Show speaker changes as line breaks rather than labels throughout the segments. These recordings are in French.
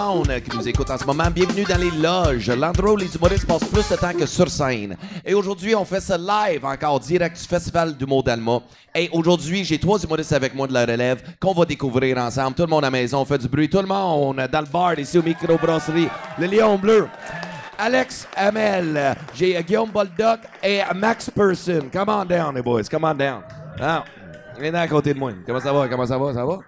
qui nous écoute en ce moment. Bienvenue dans les loges, l'endroit où les humoristes passent plus de temps que sur scène. Et aujourd'hui, on fait ça live encore, direct du Festival du Mot d'Alma. Et aujourd'hui, j'ai trois humoristes avec moi de la relève qu'on va découvrir ensemble. Tout le monde à la maison, on fait du bruit. Tout le monde dans le bar ici au microbrasserie, le Lion Bleu. Alex Hamel, j'ai euh, Guillaume Boldoc et Max Person. Come on down, les boys, come on down. Ah, viens à côté de moi. Comment ça va? Comment ça va? Ça va?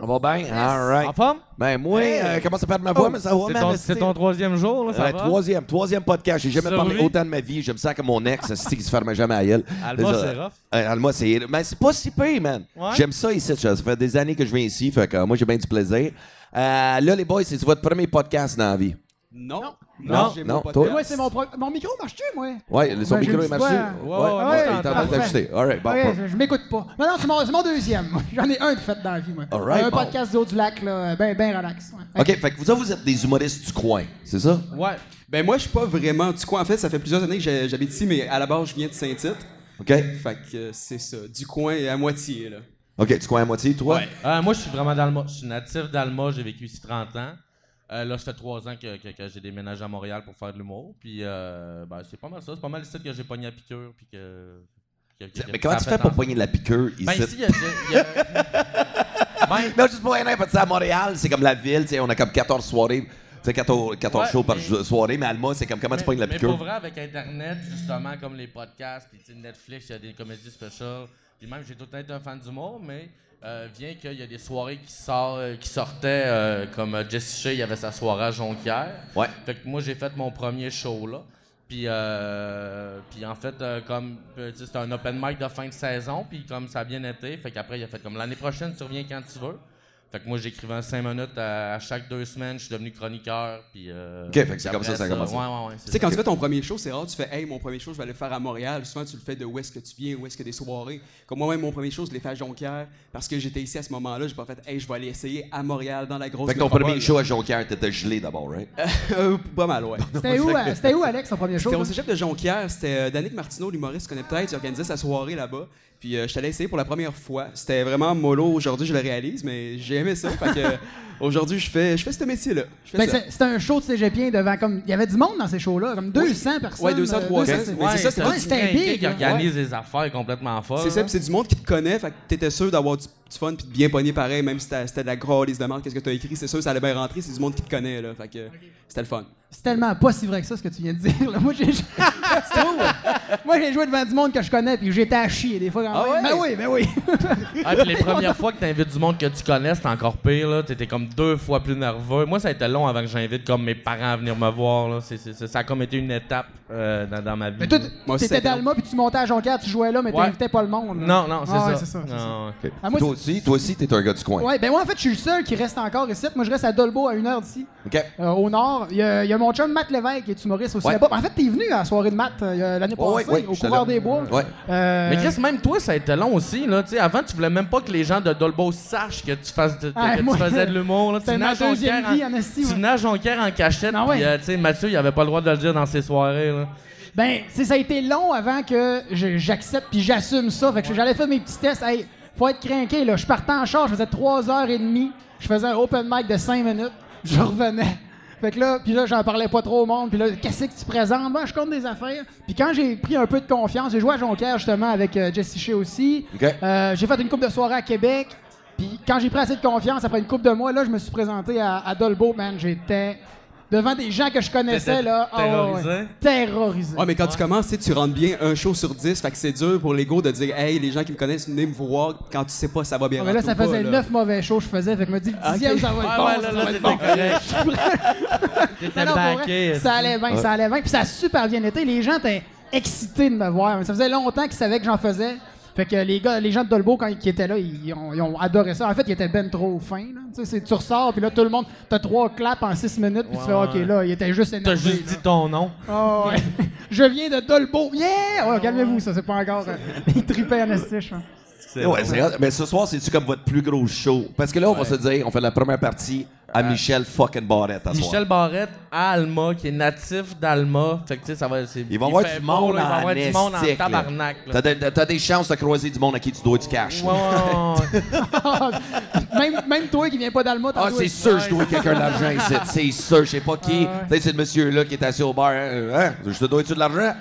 Ça va bien? All right.
En forme?
Ben moi, euh, comment ça fait de ma voix, mais ça va,
C'est
man,
ton, c'est troisième jour, là, ça
Ouais,
va?
troisième, troisième podcast. J'ai jamais
Survie.
parlé autant de ma vie. J'aime ça que mon ex, esti, qui se fermait jamais à elle.
Alma, c'est rough.
euh, Alma, c'est. Mais c'est pas si pire, man.
Ouais?
J'aime ça ici. Ça fait des années que je viens ici. Fait que euh, moi, j'ai bien du plaisir. Euh, là, les boys, c'est votre premier podcast dans la vie.
Non.
Non.
Non,
mon
toi?
Moi, c'est mon, pro- mon micro marche-tu, moi?
Ouais, le son
Ben,
micro est marché.
Ouais, ouais,
ouais,
il est en train
parfait.
d'ajuster. All right, bon,
Ouais,
bon.
je, m'écoute pas. Non, non, c'est mon, deuxième. J'en ai un de fait dans la vie, moi.
All right,
un
bon.
podcast d'eau du lac, là, ben, ben relax. ouais.
OK, fait que vous vous êtes des humoristes du coin, c'est ça?
Ouais. Ben moi, je suis pas vraiment du coin. En fait, ça fait plusieurs années que j'habite ici, mais à la base, je viens de Saint-Tite.
OK?
Fait que euh, c'est ça. Du coin à moitié, là.
OK, du coin à moitié, toi?
Ouais.
Euh, moi, je suis vraiment d'Alma. Je suis natif d'Alma. J'ai vécu ici 30 ans. Euh, là, ça fait trois ans que, que- que j'ai déménagé à Montréal pour faire de l'humour. Puis, euh, ben, c'est pas mal ça. C'est pas mal ici que j'ai pogné à piqûre. Puis que,
Mais comment tu fais pour pogner de la piqûre ici?
Ben, ici, il y a. il y a- ben,
Non, juste pour rien, parce que à Montréal, c'est comme la ville, on a comme 14 soirées, tu sais, 14, 14
Ouais,
shows par
mais-
soirée, mais Alma, c'est comme comment tu
mais,
pognes la
mais
piqûre?
pour vrai, avec Internet, justement, comme les podcasts, puis Netflix, il y a des comédies specials. Puis même, j'ai tout le temps été un fan d'humour, mais euh, vient qu'il y a des soirées qui, sort, euh, qui sortaient, euh, comme euh, Jesse Shea, il y avait sa soirée à Jonquière.
Ouais.
Fait que moi, j'ai fait mon premier show là. Puis, euh, puis en fait, comme c'était un open mic de fin de saison, puis comme ça a bien été, fait qu'après, il a fait comme l'année prochaine, tu reviens quand tu veux. Fait que moi, j'écrivais 5 minutes à, à chaque deux semaines, je suis devenu chroniqueur, puis... euh,
Ok, fait que c'est comme ça, ça a commencé.
Ouais, ouais, ouais.
Tu sais, quand tu fais ton premier show, c'est rare, tu fais Hey, mon premier show, je vais aller le faire à Montréal. Souvent, tu le fais de où est-ce que tu viens, où est-ce que des soirées. Comme moi-même, mon premier show, je l'ai fait à Jonquière parce que j'étais ici à ce moment-là. J'ai pas fait Hey, je vais aller essayer à Montréal, dans la grosse
Fait que ton premier show à Jonquière, t'étais gelé d'abord, right?
Euh, pas mal, ouais.
C'était où, euh, c'était où, Alex, ton premier show?
C'était au cégep de Jonquière. C'était euh, Danick Martineau, l'humoriste, tu connais peut-être. Il organisait sa soirée là-bas. Puis euh, je t'allais essayer pour la première fois. C'était vraiment mollo. Aujourd'hui, je le réalise, mais j'ai aimé ça. fait que aujourd'hui, je fais, je fais ce métier-là.
Ben, c'était un show de cégepien devant comme. Il y avait du monde dans ces shows-là, comme 200 personnes.
Ouais, 200,
euh,
300.
200,
Mais c'est ça, c'est
un
ouais, c'était big,
qui
là.
organise des affaires complètement folles.
C'est ça, c'est du monde qui te connaît, fait que t'étais sûr d'avoir du, du fun puis de bien pogner pareil, même si t'as- c'était de la grosse liste de marques, qu'est-ce que t'as écrit, c'est sûr ça allait bien rentrer, c'est du monde qui te connaît, là, fait que c'était le fun.
C'est tellement pas si vrai que ça, ce que tu viens de dire. là. Moi, j'ai Tu trouves? Moi, j'ai joué devant du monde que je connais, puis j'étais à chier des fois. Quand
Ah
même.
ouais?
Ben oui, ben oui.
Ah, puis les premières fois que t'invites du monde que tu connais, c'est encore pire. là. T'étais comme deux fois plus nerveux. Moi, ça a été long avant que j'invite comme mes parents à venir me voir. Là. Ça a comme été une étape euh, dans, dans ma vie.
Mais toi, t'étais d'Alma, puis tu montais à Jonquière, tu jouais là, mais
Ouais.
t'invitais pas le monde. là.
non, non, c'est
Ah ouais,
ça.
Ah, moi,
toi aussi, toi aussi, t'es un gars du coin.
Ouais, ben moi, en fait, je suis le seul qui reste encore ici. Moi, je reste à Dolbeau à une heure d'ici,
OK?
euh, au nord. Il y, a, il y a mon chum Matt Lévesque qui est humoriste aussi
Ouais.
là-bas. En fait, t'es venu à la soirée de Matt euh, l'année
Ouais,
passée,
ouais,
au
là.
des bois.
Ouais.
Euh,
Mais Chris, même toi, ça a été long aussi. Là. Tu avant, tu voulais même pas que les gens de Dolbo sachent que tu, fasses de-
Ah,
que
moi,
tu faisais de l'humour. Là. Tu Jonquière
vie
en-. Tu en cachette.
Ah ouais.
euh, tu sais, Mathieu, il avait pas le droit de le dire dans ses soirées. Là.
Ben, c'est ça a été long avant que j'accepte puis j'assume ça. Fait que j'allais faire mes petits tests. Hey, faut être craqué, là. Je partais en charge, je faisais 3h30. Je faisais un open mic de 5 minutes. Je revenais. Fait que là, puis là, j'en parlais pas trop au monde. Puis là, qu'est-ce que tu présentes? Ben, je compte des affaires. Puis quand j'ai pris un peu de confiance, j'ai joué à Jonquière justement avec euh, Jesse Shea aussi.
OK.
Euh, j'ai fait une coupe de soirée à Québec. Puis quand j'ai pris assez de confiance, après une coupe de mois, là, je me suis présenté à, à Dolbeau, man. J'étais devant des gens que je connaissais, là. Ah,
terrorisé?
ouais. Terrorisé?
Ouais, mais quand tu commences, tu sais, tu rentres bien un show sur 10, fait que c'est dur pour l'ego de dire Hey, les gens qui me connaissent, venez me voir quand tu sais pas si ça va bien
mais là, ça faisait
là.
neuf mauvais shows que je faisais. Fait que je me dis, le dixième, ça va être bon.
ouais,
ça,
là,
ça
là,
va être
t'étais
bon.
correct.
Non, vrai, ça allait bien, ça allait bien. Puis ça a super bien été. Les gens étaient excités de me voir. Mais ça faisait longtemps qu'ils savaient que j'en faisais. Fait que les gars, les gens de Dolbeau, quand ils étaient là, ils ont, ils ont adoré ça. En fait, ils étaient ben trop fins. là. Tu ressors, puis là, tout le monde, t'as trois claps en six minutes, puis tu fais, OK, là, ils étaient juste
T'as
énervés.
juste
là.
dit ton nom.
Ah ouais. je viens de Dolbeau. Yeah! Ouais, calmez-vous, ça, c'est pas encore. euh, ils tripaient en esti, je pense.
C'est
Ouais,
bon.
c'est hot. Mais ce soir, c'est-tu comme votre plus gros show? Parce que là, on va se dire, on fait la première partie à Michel fucking Barrette à soir.
Michel Barrette à Alma, qui est natif d'Alma. Fait que, tu sais, ça va. c'est-
Il va y avoir
fait
du
beau,
monde
là, Il va y avoir
en
du monde en
estique, là.
tabarnak. là.
T'as de- T'as des chances de croiser du monde à qui tu dois du cash.
Ouais,
là.
ouais, ouais.
même, même toi qui viens pas d'Alma, t'en
Ah, c'est sûr, je dois quelqu'un de l'argent ici. C'est sûr, je sais pas qui.
Ah.
Peut-être c'est le monsieur-là qui est assis au bar. Hein? Hein? Je te dois-tu de l'argent?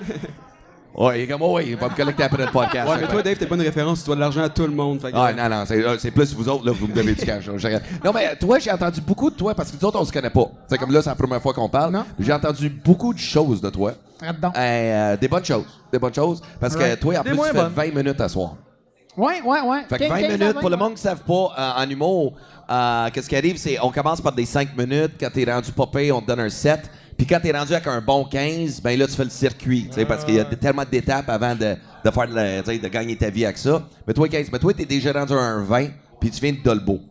Ouais, il est comme, oh, ouais, il va me collecter après le podcast.
Ouais, mais toi, Dave, t'es pas une référence, tu dois de l'argent à tout le monde. Fait que-
Ah, non, non, c'est, euh, c'est plus vous autres, là, vous me devez du cash. là. Je regarde. Non, mais toi, j'ai entendu beaucoup de toi parce que nous autres, on se connaît pas. C'est comme là, c'est la première fois qu'on parle.
Non.
J'ai entendu beaucoup de choses de toi.
Arrête donc.
Euh, des bonnes choses. Des bonnes choses. Parce que
Right.
toi, en
Des
plus,
moins
tu fais
bonnes.
20 minutes à soir.
Ouais, ouais, ouais.
Fait que
15,
20
15 à
minutes, pour le
20,
monde qui ne savent pas, euh, en humour, euh, qu'est-ce qui arrive, c'est on commence par des 5 minutes. Quand t'es rendu popé, on te donne un 7. Puis quand t'es rendu avec un bon 15, ben là, tu fais le circuit, tu sais, parce qu'il y a d- tellement d'étapes avant de, de faire de, la- de gagner ta vie avec ça. Mais toi, 15, mais toi, t'es déjà rendu à un 20, puis tu viens de Dolbo.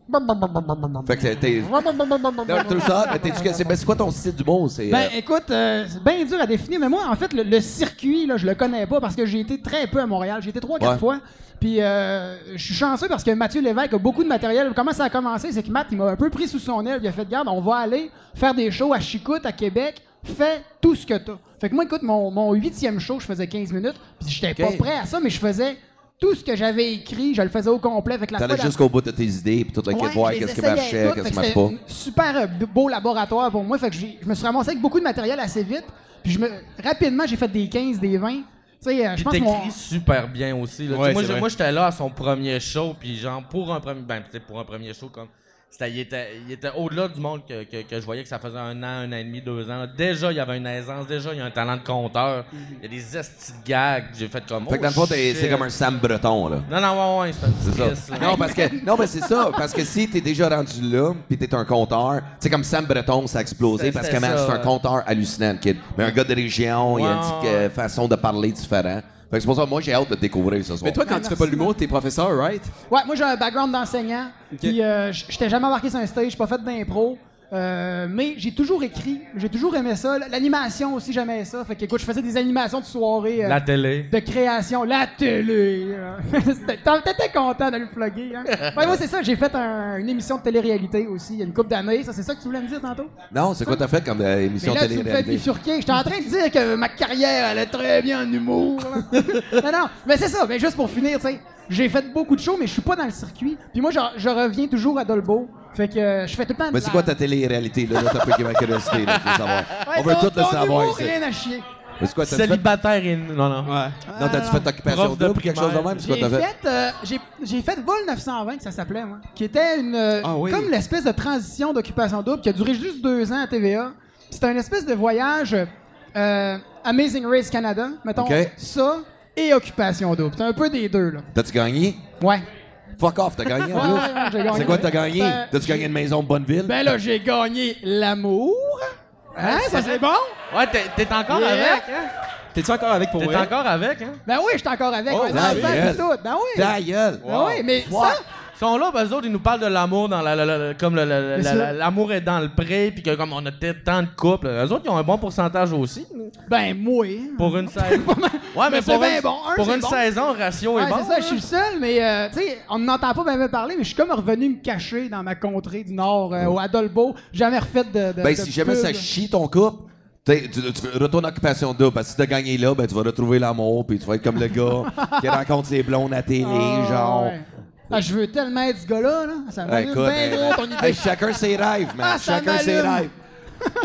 Fait que t'es... Non, tout ça, mais que c'est, quoi ton style du mot? C'est,
Ben
euh,
écoute, euh, c'est bien dur à définir, mais moi, en fait, le, le circuit, là, je le connais pas parce que j'ai été très peu à Montréal. J'ai été trois, quatre
Ouais.
fois. Puis euh, je suis chanceux parce que Mathieu Lévesque a beaucoup de matériel. Comment ça a commencé? C'est que Matt, il m'a un peu pris sous son aile. Il a fait, garde, on va aller faire des shows à Chicoute, à Québec. Fais tout ce que t'as. Fait que moi, écoute, mon, mon huitième show, je faisais 15 minutes. Puis j'étais
Ok.
pas prêt à ça, mais je faisais tout ce que j'avais écrit. Je le faisais au complet. Fait que la
t'allais jusqu'au bout de tes idées, puis tout le
Ouais,
voir qu'est-ce qui marchait, qu'est-ce qui
c'était
pas.
un super euh, beau laboratoire pour moi. Fait que j'ai- je me suis ramassé avec beaucoup de matériel assez vite. Puis je me, rapidement, j'ai fait des 15, des 20. Tu sais, euh, je pense mon...
super bien aussi. là.
Ouais,
moi, j'étais là à son premier show, puis genre, pour un premier, ben, sais, pour un premier show, comme, c'était, il était, il était au-delà du monde que, que, que je voyais que ça faisait un an, un an et demi, deux ans. Déjà, il y avait une aisance, déjà, il y a un talent de conteur. Il y a des estis de gags. J'ai fait comme.
Fait que dans le
oh,
fond, c'est comme un Sam Breton, là.
Non, non, ouais, ouais, c'est un
ça.
Là.
Non, parce que non, mais c'est ça. Parce que si t'es déjà rendu là, puis t'es un compteur, c'est comme Sam Breton, ça a explosé
C'est-
parce
c'est
que man, c'est un compteur hallucinant, le kid. Mais un gars de région, il a une
Ouais,
petite euh, façon de parler différente. Fait que c'est pour ça, moi, j'ai hâte de te découvrir ce soir.
Mais toi, quand tu fais pas l'humour, t'es professeur, right?
Ouais, moi j'ai un background d'enseignant. Puis euh, j- j'étais jamais embarqué sur un stage, j'ai pas fait d'impro. Euh, mais j'ai toujours écrit, j'ai toujours aimé ça. L'animation aussi, j'aimais ça. Fait que écoute, je faisais des animations de soirée. euh,
La télé.
de création, la télé. euh. T'étais content de le plugger, hein? Ouais, moi, c'est ça, j'ai fait un- une émission de télé-réalité aussi, il y a une couple d'années. Ça, c'est ça que tu voulais me dire tantôt?
Non, c'est quoi t'as fait comme euh,
Mais
émission
là, tu me fais
télé-réalité?
J'étais en train de dire que ma carrière allait très bien en humour. non, non, mais c'est ça. Mais juste pour finir, tu sais, j'ai fait beaucoup de shows, mais je suis pas dans le circuit. Puis moi, je, je reviens toujours à Dolbeau. Fait que euh, je fais tout le temps de
Mais c'est quoi ta télé-réalité, là? Là, t'as peu qui ma curiosité, là, savoir.
Ouais,
On veut
ton-
tout le
ton
savoir
humour,
ici.
rien à chier.
Mais c'est quoi, t'as fait...
Célibataire et. Non, non.
Ouais.
Non, t'as-tu fait occupation
Prof de
double ou quelque chose de
primaire.
même? C'est quoi
J'ai
t'as fait?
fait, euh, j'ai, j'ai fait Vol 920, que ça s'appelait, moi. Qui était une. euh,
Ah oui.
Comme l'espèce de transition d'occupation double qui a duré juste deux ans à TVA. C'était un espèce de voyage euh, Amazing Race Canada, mettons.
Ok.
Ça et Occupation double. C'est un peu des deux, là.
T'as-tu gagné?
Ouais.
Fuck off, t'as gagné en plus?
ouais, ouais.
C'est quoi t'as gagné?
Ben,
T'as-tu gagné une maison de Bonneville?
Ben là, j'ai gagné l'amour. Hein, ça c'est bon?
Ouais, t'es, t'es encore
Yeah.
avec, hein?
T'es-tu encore avec pour
T'es encore avec, hein?
Ben oui, j'étais encore avec.
Oh,
ouais, tout. Ben oui.
Ta gueule!
Ben oui, mais ça,
sont là, ben, eux autres, ils nous parlent de l'amour dans la, la- la- la- comme le- le- la-
Mais
la-
ça-
la- l'amour est dans le pré, puis que comme on a peut-être tant de couples, eux autres, ils ont un bon pourcentage aussi.
ben moi.
Pour une saison. ouais, mais, pour,
bien
une,
bon. Un,
pour
c'est
une
bon.
saison, le ratio
Ouais,
est bon.
c'est ça, je suis le seul, mais euh, tu sais, on n'entend pas même parler, mais je suis comme revenu me cacher dans ma contrée du Nord, euh, au Adolbo. Jamais refait de. de
Ben,
de
si jamais
pub.
ça chie ton couple, tu, tu retournes en occupation double. Parce que si t'as gagné là, ben, tu vas retrouver l'amour, puis tu vas être comme le gars qui rencontre ses blondes à télé,
Ah,
genre.
ouais. Ah, je veux tellement être ce gars-là, là. Ça
Ouais,
m'allume bien
ben,
gros ton idée.
hey, chacun ses rêves, man.
Ah, ça
chacun ses rêves.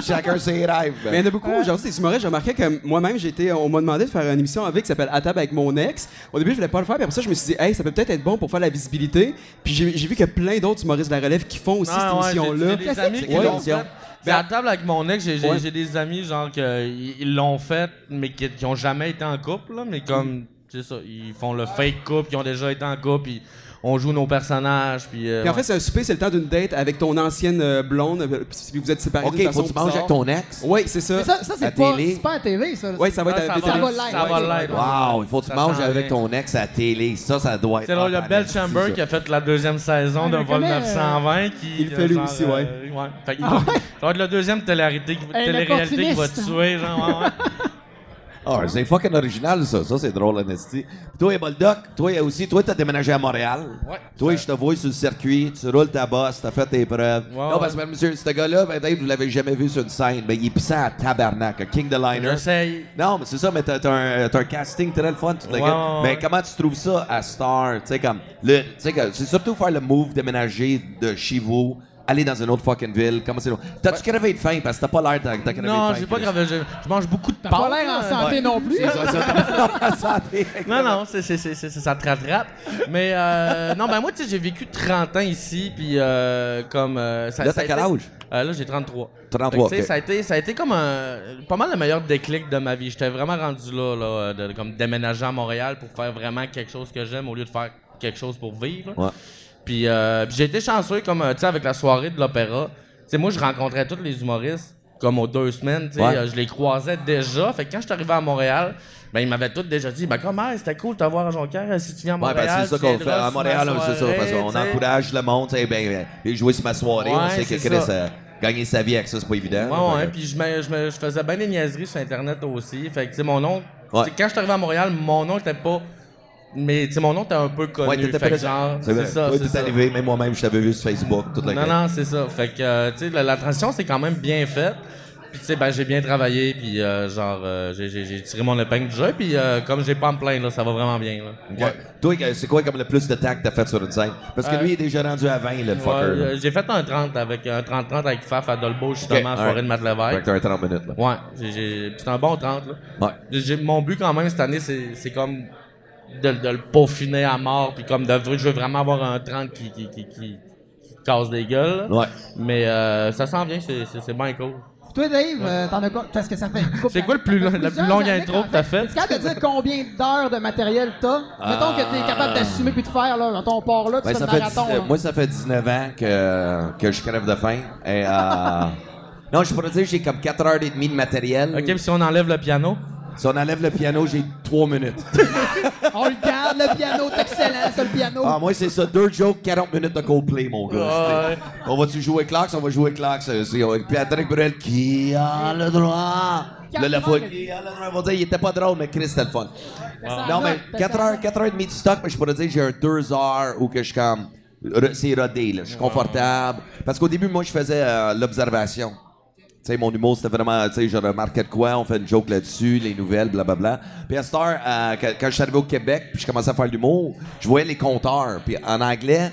chacun ses rêves. ben.
Mais il y en a beaucoup aujourd'hui, c'est humoristes. J'ai remarqué que moi-même, j'étais, on m'a demandé de faire une émission avec qui s'appelle À table avec mon ex. Au début, je voulais pas le faire, puis après ça, je me suis dit, hey, ça peut peut-être être bon pour faire la visibilité. Puis j'ai vu a plein d'autres humoristes de la relève qui font aussi
Ah,
cette émission-là.
J'ai des amis qui l'ont fait. À table avec mon ex, j'ai j'ai-
Ouais.
des amis genre que ils ils l'ont fait, mais qui, qui ont jamais été en couple, là, mais comme c'est ça, ils font le fake couple, qui ont déjà été en couple, puis on joue nos personnages, puis. euh,
Puis en fait, c'est un souper, c'est le temps d'une date avec ton ancienne euh, blonde, euh, puis vous êtes séparés
OK, faut que tu manges avec ton ex.
Oui, c'est ça.
Mais ça, ça c'est pas,
télé.
c'est pas à TV, ça.
Oui, ça va être
Ah,
à
ça,
la
va,
va
télé.
live.
ça va live.
Wow, il faut que tu
Ça
manges avec ton ex à la télé. Ça, ça doit être.
C'est là, il y a Bell Chamber
ça.
qui a fait la deuxième saison
Ah,
de Vol
connais,
920. Qui,
il le fait lui aussi,
euh,
ouais.
Ça va être la deuxième télé-réalité qui, va te tuer, genre.
Ah, c'est fucking original, ça. Ça, c'est drôle, Nasty. Toi, Boldoc, toi aussi, toi, t'as déménagé à Montréal.
Ouais.
Toi, je te vois sur le circuit, tu roules ta bosse, t'as fait tes preuves. Non, parce que, monsieur, ce gars-là, ben, Dave, vous l'avez jamais vu sur une scène, mais il est à tabarnak, King the Liner.
J'essaye.
Non, mais c'est ça, mais t'as un, un casting très le fun, toute la Mais comment tu trouves ça à Star? Tu sais, comme, le, tu sais, que c'est surtout faire le move, déménager de chez vous, aller dans une autre fucking ville. Comment c'est long? T'as-tu crevé de faim? Parce que t'as pas l'air d'as t'as crevé de faim.
Non, j'ai pas
Chris.
gravé. Je, je mange beaucoup de
T'as
pâtes.
pas l'air en santé
Ouais.
non plus.
C'est ça, ça, t'as- santé.
Non, non, c'est, c'est, c'est, c'est- ça te rattrape. Mais euh, non, ben moi, tu sais, j'ai vécu 30 ans ici, puis euh, comme... euh, ça,
Là,
ça
t'as quel
été-
âge?
Euh, là, j'ai 33.
33,
Fait que, tu sais, ça, a été, ça a été comme un, pas mal le meilleur déclic de ma vie. J'étais vraiment rendu là, là de, comme déménager à Montréal pour faire vraiment quelque chose que j'aime au lieu de faire quelque chose pour vivre.
Ouais.
Puis, euh, puis j'ai été chanceux, comme, euh, tu sais, avec la soirée de l'opéra. Tu sais, moi, je rencontrais tous les humoristes, comme aux deux semaines, tu sais.
Ouais.
euh, je les croisais déjà. Fait que quand je suis arrivé à Montréal, ben, ils m'avaient tous déjà dit, ben, comment, c'était cool de te voir à Jonquière, euh, si tu viens à
Ouais,
Montréal.
ben, c'est ça qu'on fait à Montréal, c'est ça, parce qu'on encourage le monde, tu sais, ben, ben, jouer sur ma soirée, on
Ouais,
sait que
c'est
Chris, euh, gagner sa vie avec ça, c'est pas évident.
Ouais, ouais, puis je, je, je faisais bien des niaiseries sur Internet aussi. Fait que, tu sais, mon nom,
Ouais.
quand je suis arrivé à Montréal, mon nom était pas. Mais, tu sais, mon nom était un peu connu.
Ouais, t'étais
fait genre,
C'est
ça, c'est
t'es arrivé, même moi-même, je t'avais vu sur Facebook, toute la
Non, non, c'est ça. Fait que, euh, tu sais, la, la transition, c'est quand même bien faite. Puis, tu sais, ben, j'ai bien travaillé, puis euh, genre, euh, j'ai- tiré mon épingle du jeu, puis euh, comme j'ai pas à me plaindre, là, ça va vraiment bien, là.
Toi, c'est quoi comme le plus de temps que t'as fait sur une scène? Parce que lui, il est déjà rendu à 20, là, le
Ouais,
fucker.
j'ai fait un 30 avec un 30-30 avec Faf à Dolbeau, justement, à
ouais.
soirée de Matt
Fait
Lévesque.
que t'as un 30 minutes, là.
Ouais, j'ai- c'est un bon 30, là.
Ouais.
Mon but quand même cette année, c'est comme de, de le peaufiner à mort, puis comme de je veux vraiment avoir un 30 qui, qui, qui, qui, qui casse des gueules.
Ouais.
Mais euh, ça s'en vient, c'est c'est- c'est bien cool.
Toi, Dave, euh, t'en as quoi? Parce que ça fait
C'est quoi le plus long- la plus longue intro que t'as fait?
Es-tu capable de dire combien d'heures de matériel t'as? Mettons que t'es capable d'assumer puis de faire, là, mettons, on part là, tu
Ben,
fais
ça fait
marathon.
19
là.
moi, ça fait 19 ans que, que je crève de faim. Et, euh, non, je pourrais dire que j'ai comme 4h30 de matériel.
Ok, puis si on enlève le piano,
Si on enlève le piano, j'ai 3 minutes.
On le garde, le piano, c'est excellent, ça, le piano.
Ah, moi, c'est ça. Deux jokes, 40 minutes de Coldplay, mon gars.
Ouais.
C'est- On va-tu jouer Clarks? On va jouer Clarks. euh, C'est Patrick Bruel qui a le droit. Là, la fois, qui a le droit. On va dire, il était pas drôle, mais Chris, c'était le fun. Non, mais
ça
4 heures,
note.
4 heures et demie de stock, mais je pourrais dire que j'ai un 2 heures où que je suis comme. C'est rodé, là. Je suis confortable. Parce qu'au début, moi, je faisais euh, l'observation. Mon humour, c'était vraiment, tu sais, je remarquais de quoi, on fait une joke là-dessus, les nouvelles, blablabla. Puis à cette heure, euh, quand, quand je suis arrivé au Québec, puis je commençais à faire l'humour, je voyais les compteurs. Puis en anglais,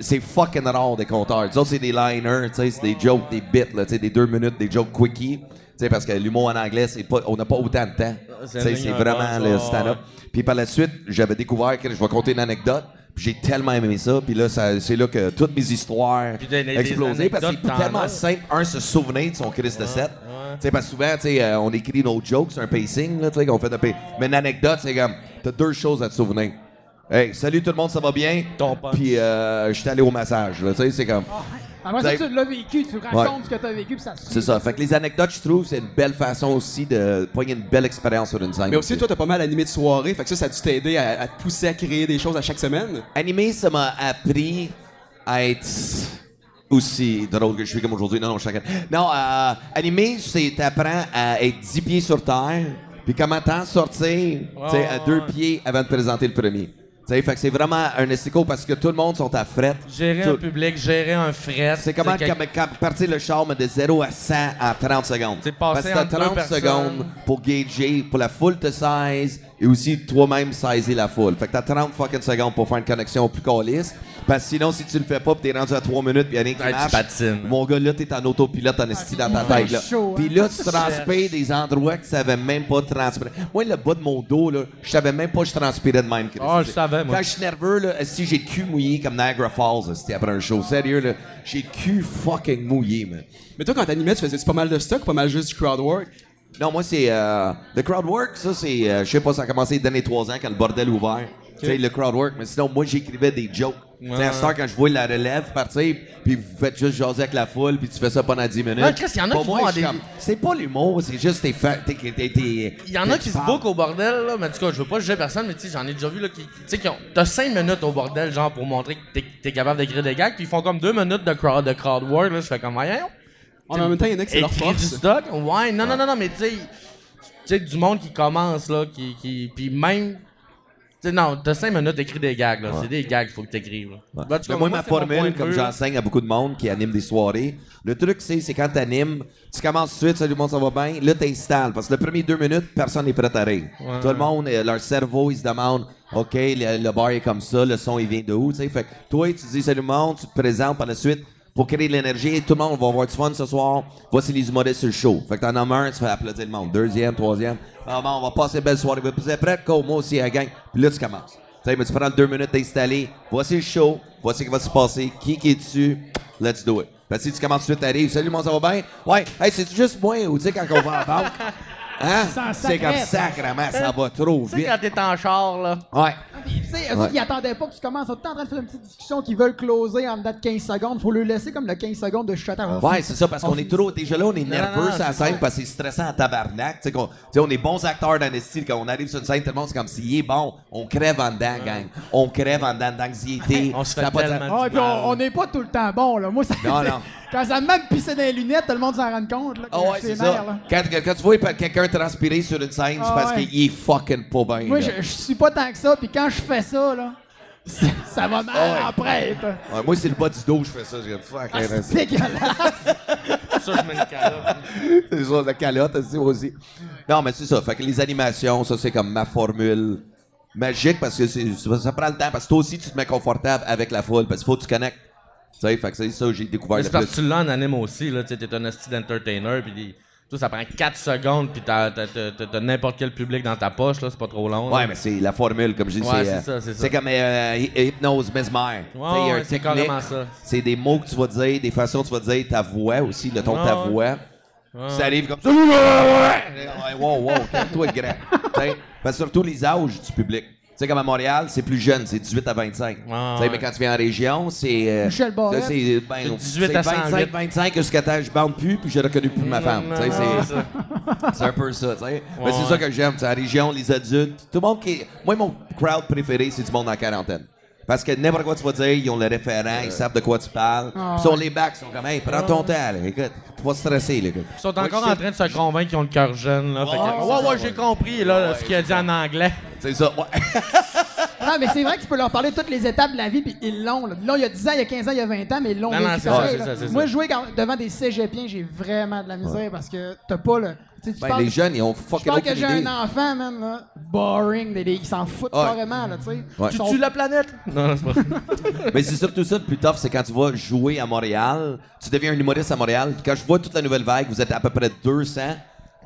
c'est fucking rare des compteurs. Les autres, c'est des liners, tu sais, c'est des jokes, des bits, là, tu sais, des deux minutes, des jokes quickie. Tu sais, parce que l'humour en anglais, c'est pas, on n'a pas autant de temps.
C'est
Tu sais,
une
c'est vraiment
en
le stand-up. Puis par la suite, j'avais découvert que je vais compter une anecdote. J'ai tellement aimé ça. Puis là, ça- c'est là que toutes mes histoires explosé. Parce que c'est tellement simple, un, se souvenir de son Christ de 7.
ouais.
Tu sais, parce que souvent, tu sais, euh, on écrit nos jokes, c'est un pacing, là, tu sais, qu'on fait de pa- Mais une anecdote, c'est comme, t'as deux choses à te souvenir. Hey, salut tout le monde, ça va bien?
Ton.
Puis euh, je suis allé au massage, là, tu sais, c'est comme...
Après ça, tu l'as vécu, tu racontes ce que t'as vécu, puis ça se
C'est ça. Fait que les anecdotes, je trouve, c'est une belle façon aussi de poigner une belle expérience sur une scène.
Mais aussi, toi, t'as pas mal animé de soirée, fait que ça, ça a dû t'aider à, à te pousser à créer des choses à chaque semaine?
Animé, ça m'a appris à être aussi drôle que je suis comme aujourd'hui. Non, non, chacun. Non, euh, animé, c'est t'apprends à être 10 pieds sur terre, puis comment t'en sortir, tu sais, à deux
ouais.
pieds avant de présenter le premier. Tu sais, fait que c'est vraiment un estico parce que tout le monde sont à fret.
gérer
Tout-
un public, gérer un fret.
C'est comment
quel-
partir le charme de 0 à 100 en 30 secondes.
C'est
Parce
passer
que t'as
entre deux
30
personnes.
secondes pour gager, pour la foule te size et aussi toi-même saisir la foule. Fait que t'as 30 fucking secondes pour faire une connexion plus calisse. Parce que sinon, si tu le fais pas pis t'es rendu à 3 minutes pis y'a rien qui
Ouais, tu
marche,
patines.
mon gars, là, t'es en autopilote en esti dans ta tête, là.
chaud, hein.
Pis là, tu transpires des endroits que tu savais même pas transpirer. Moi, le bas de mon dos, là, je savais même pas que je transpirais de même. Chris.
Ah, je savais, moi.
Quand je suis nerveux, là, si j'ai le cul mouillé comme Niagara Falls, c'était après un show. Sérieux, là, j'ai le cul fucking mouillé, man.
Mais toi, quand t'animais, tu faisais pas mal de stock, pas mal juste du crowd work?
Non, moi, c'est. Euh, le crowd work, ça, c'est. euh, je sais pas, ça a commencé dans les trois ans quand le bordel ouvert. Tu sais, le crowd work. Mais sinon, moi, j'écrivais des jokes. Tu à heure, quand je vois la relève partir, puis vous faites juste jaser avec la foule, puis tu fais ça pendant 10 minutes.
Non, Chris, y en a
Pour
qui
moi,
vont à
je suis
des-
comme, C'est pas l'humour, c'est juste tes. fa- tes, tes, tes- tes-
Il y en a
tes-
qui
tu
se
parles.
bookent au bordel, là, mais en tout cas, je veux pas juger personne, mais tu sais, j'en ai déjà vu, là, qui, tu sais, qui ont, t'as 5 minutes au bordel, genre, pour montrer que t'es, t'es capable d'écrire des gags, puis ils font comme 2 minutes de crowd, de crowd work, là, je fais comme, voyons,
En même temps, il y en a qui c'est leur
du
force.
stock, ouais, non, non, non, non, mais tu sais, sais, du monde qui commence, là, qui. qui puis même. Tu sais, non, t'as 5 minutes d'écrire des gags, là. C'est des gags qu'il faut que t'écrives.
Ouais.
Ben,
Mais moi, ma formule, comme j'enseigne à beaucoup de monde qui anime des soirées, le truc, c'est, c'est quand t'animes, tu commences tout de suite, salut, le monde, ça va bien, là, t'installes. Parce que les premiers deux minutes, personne n'est prêt à rire.
Ouais.
Tout le monde, euh, leur cerveau, ils se demandent, OK, le, le bar est comme ça, le son, il vient de où, tu sais. Fait que toi, tu dis salut, le monde, tu te présentes par la suite pour créer de l'énergie. Tout le monde va avoir du fun ce soir. Voici les humoristes sur le show. Fait que t'en as un, tu fais applaudir le monde. Deuxième, troisième. Ah, bon, on va passer une belle soirée. Vous êtes prêts? Go, moi aussi, la gang. Puis là, tu commences. Tu sais, mais tu prends deux minutes d'installer. Voici le show. Voici ce qui va se passer. Qui qui est dessus? Let's do it. Fait que si tu commences tout de suite, t'arrives. Salut, moi, ça va bien? Ouais. Hey, c'est juste moi ou tu sais, quand on va en banque? Hein? C'est comme sacrement, ça va trop
Tu sais,
vite.
quand t'es en char, là.
Ouais.
Tu sais, eux
Ouais.
autres, ils attendaient pas que tu commences. Ils sont tout en train de faire une petite discussion qu'ils veulent closer en dedans de 15 secondes. Faut leur laisser comme le 15 secondes de chuchoter.
Ouais, c'est ça, parce qu'on est trop. Déjà là, on est nerveux sur la
c'est
scène
ça.
parce que c'est stressant en tabarnak. Tu sais, qu'on- tu sais, on est bons acteurs dans le style. Quand on arrive sur une scène, tout le monde, c'est comme s'il est bon. On crève en dedans, gang. On crève en dedans d'anxiété.
On se fait
pas de-
tellement
Ah, puis on on n'est pas tout le temps bon, là. Moi, ça.
Non, non.
Quand ça me même pisser dans les lunettes, tout le monde s'en rend compte, là.
Ah
que
ouais,
je
c'est ça.
là.
Quand, quand tu vois quelqu'un transpirer sur une scène, c'est
Ah
parce
ouais.
qu'il est fucking pas bien.
Moi,
là.
je, je suis pas tant que ça, puis quand je fais ça, là, ça, ça va mal
Ah ouais.
en prête.
Ouais, moi, c'est le bas du dos, je fais ça. Je fuck,
Ah, c'est dégueulasse.
Ça, je mets une calotte.
c'est ça, la calotte aussi. Non, mais c'est ça. Fait que les animations, ça, c'est comme ma formule magique parce que c'est- ça prend le temps. Parce que toi aussi, tu te mets confortable avec la foule. Parce qu'il faut que tu connectes. Sais, fait que c'est ça que j'ai découvert
c'est parce que tu l'as en anime aussi, là. Tu t'es un hostie d'entertainer, puis toi, ça prend 4 secondes, puis t'as, n'importe quel public dans ta poche, là. C'est pas trop long. là.
Ouais, mais c'est la formule, comme je dis.
Ouais,
c'est, euh,
ça, c'est
comme euh, hy- hypnose, mesmer.
Ouais, c'est carrément ça.
C'est des mots que tu vas dire, des façons que tu vas dire, ta voix aussi, le ton de ta voix. Ça arrive comme ça. Ouais, wow, wow, calme-toi, grand. Parce surtout les âges du public. Tu sais, comme à Montréal, c'est plus jeune, c'est 18 à 25. Tu sais,
ouais.
Mais quand tu viens en région, c'est. euh,
Michel Barrette.
C'est ben,
C'est 18 à
c'est 25,
108.
25 jusqu'à temps je bande plus, puis j'ai reconnu plus ma femme. Tu sais,
Non,
c'est-
c'est ça.
c'est un peu ça, tu sais. Mais c'est
ouais.
ça que j'aime, c'est la région, les adultes, tout le monde qui est... Moi, mon crowd préféré, c'est du monde en quarantaine. Parce que n'importe quoi tu vas dire, ils ont le référent, ils savent de quoi tu parles.
Ah,
Puis sont les backs, ils sont comme, hey, prends ton temps, là. Écoute, faut pas stresser, là. écoute.
Ils sont encore en train de se convaincre qu'ils ont le cœur jeune, là. Fait que,
Ouais,
ouais,
c'est
ouais, j'ai compris, là, ce qu'il a dit en anglais.
C'est ça, ouais.
Non, mais c'est vrai que tu peux leur parler de toutes les étapes de la vie, puis ils l'ont. Là, Là, il y a 10 ans, il y a 15 ans, il y a 20 ans, mais ils l'ont
Non, non, c'est ça, c'est ça,
Moi, jouer quand- devant des cégepiens, j'ai vraiment de la misère parce que t'as pas le. Tu
Ben,
parles,
les jeunes, ils ont
je
fucking
que j'ai un enfant, man, là. Boring. des- des- ils s'en foutent
Ouais.
carrément, là, tu sais.
Ouais.
Tu
sont-
tues la planète? Non, non, c'est pas
Mais c'est surtout ça le plus tough, c'est quand tu vas jouer à Montréal, tu deviens un humoriste à Montréal, puis quand je vois toute la nouvelle vague, vous êtes à peu près 200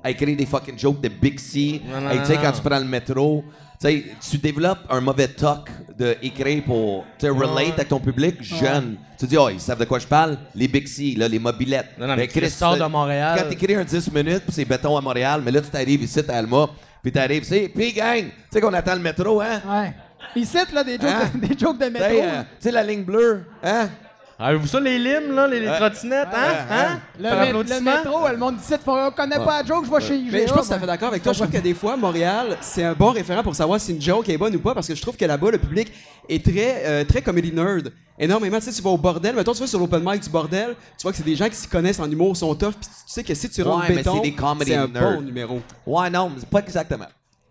à écrire des fucking jokes de Hey, tu sais, quand tu prends le métro, tu tu développes un mauvais talk de écrire pour tu relate avec ton public jeune. Tu dis, oh, ils savent de quoi je parle? Les Big C, là, les mobilettes.
Non, non, mais
Ben,
tu sors
ça-
de Montréal.
Quand t'écris un 10 minutes, puis c'est béton à Montréal, mais là, tu t'arrives ici à Alma, puis t'arrives ici, puis gang, tu sais qu'on attend le métro, hein?
Ouais. Ils citent, là, des jokes,
Hein?
de, des jokes de
Tu
métro.
sais, euh, tu sais, la ligne bleue, hein?
Avez-vous ça, les limes, là, les, les
Ouais.
trottinettes, hein?
Ouais,
hein?
hein?
le, le
applaudissement?
métro, le monde dit, on connaît pas la joke, je vais chez IGA.
Mais je pense que ça fait d'accord avec toi. Je trouve que des fois, Montréal, c'est un bon référent pour savoir si une joke est bonne ou pas, parce que je trouve que là-bas, le public est très, euh, très comedy nerd. Énormément, tu sais, tu vas au bordel, mettons, tu vas sur l'open mic du bordel, tu vois que c'est des gens qui s'y connaissent en humour, sont tough, puis tu sais que si tu rentres
Ouais, mais
béton,
c'est des comedy
c'est un
nerds.
bon numéro.
Ouais, non, mais c'est pas exactement.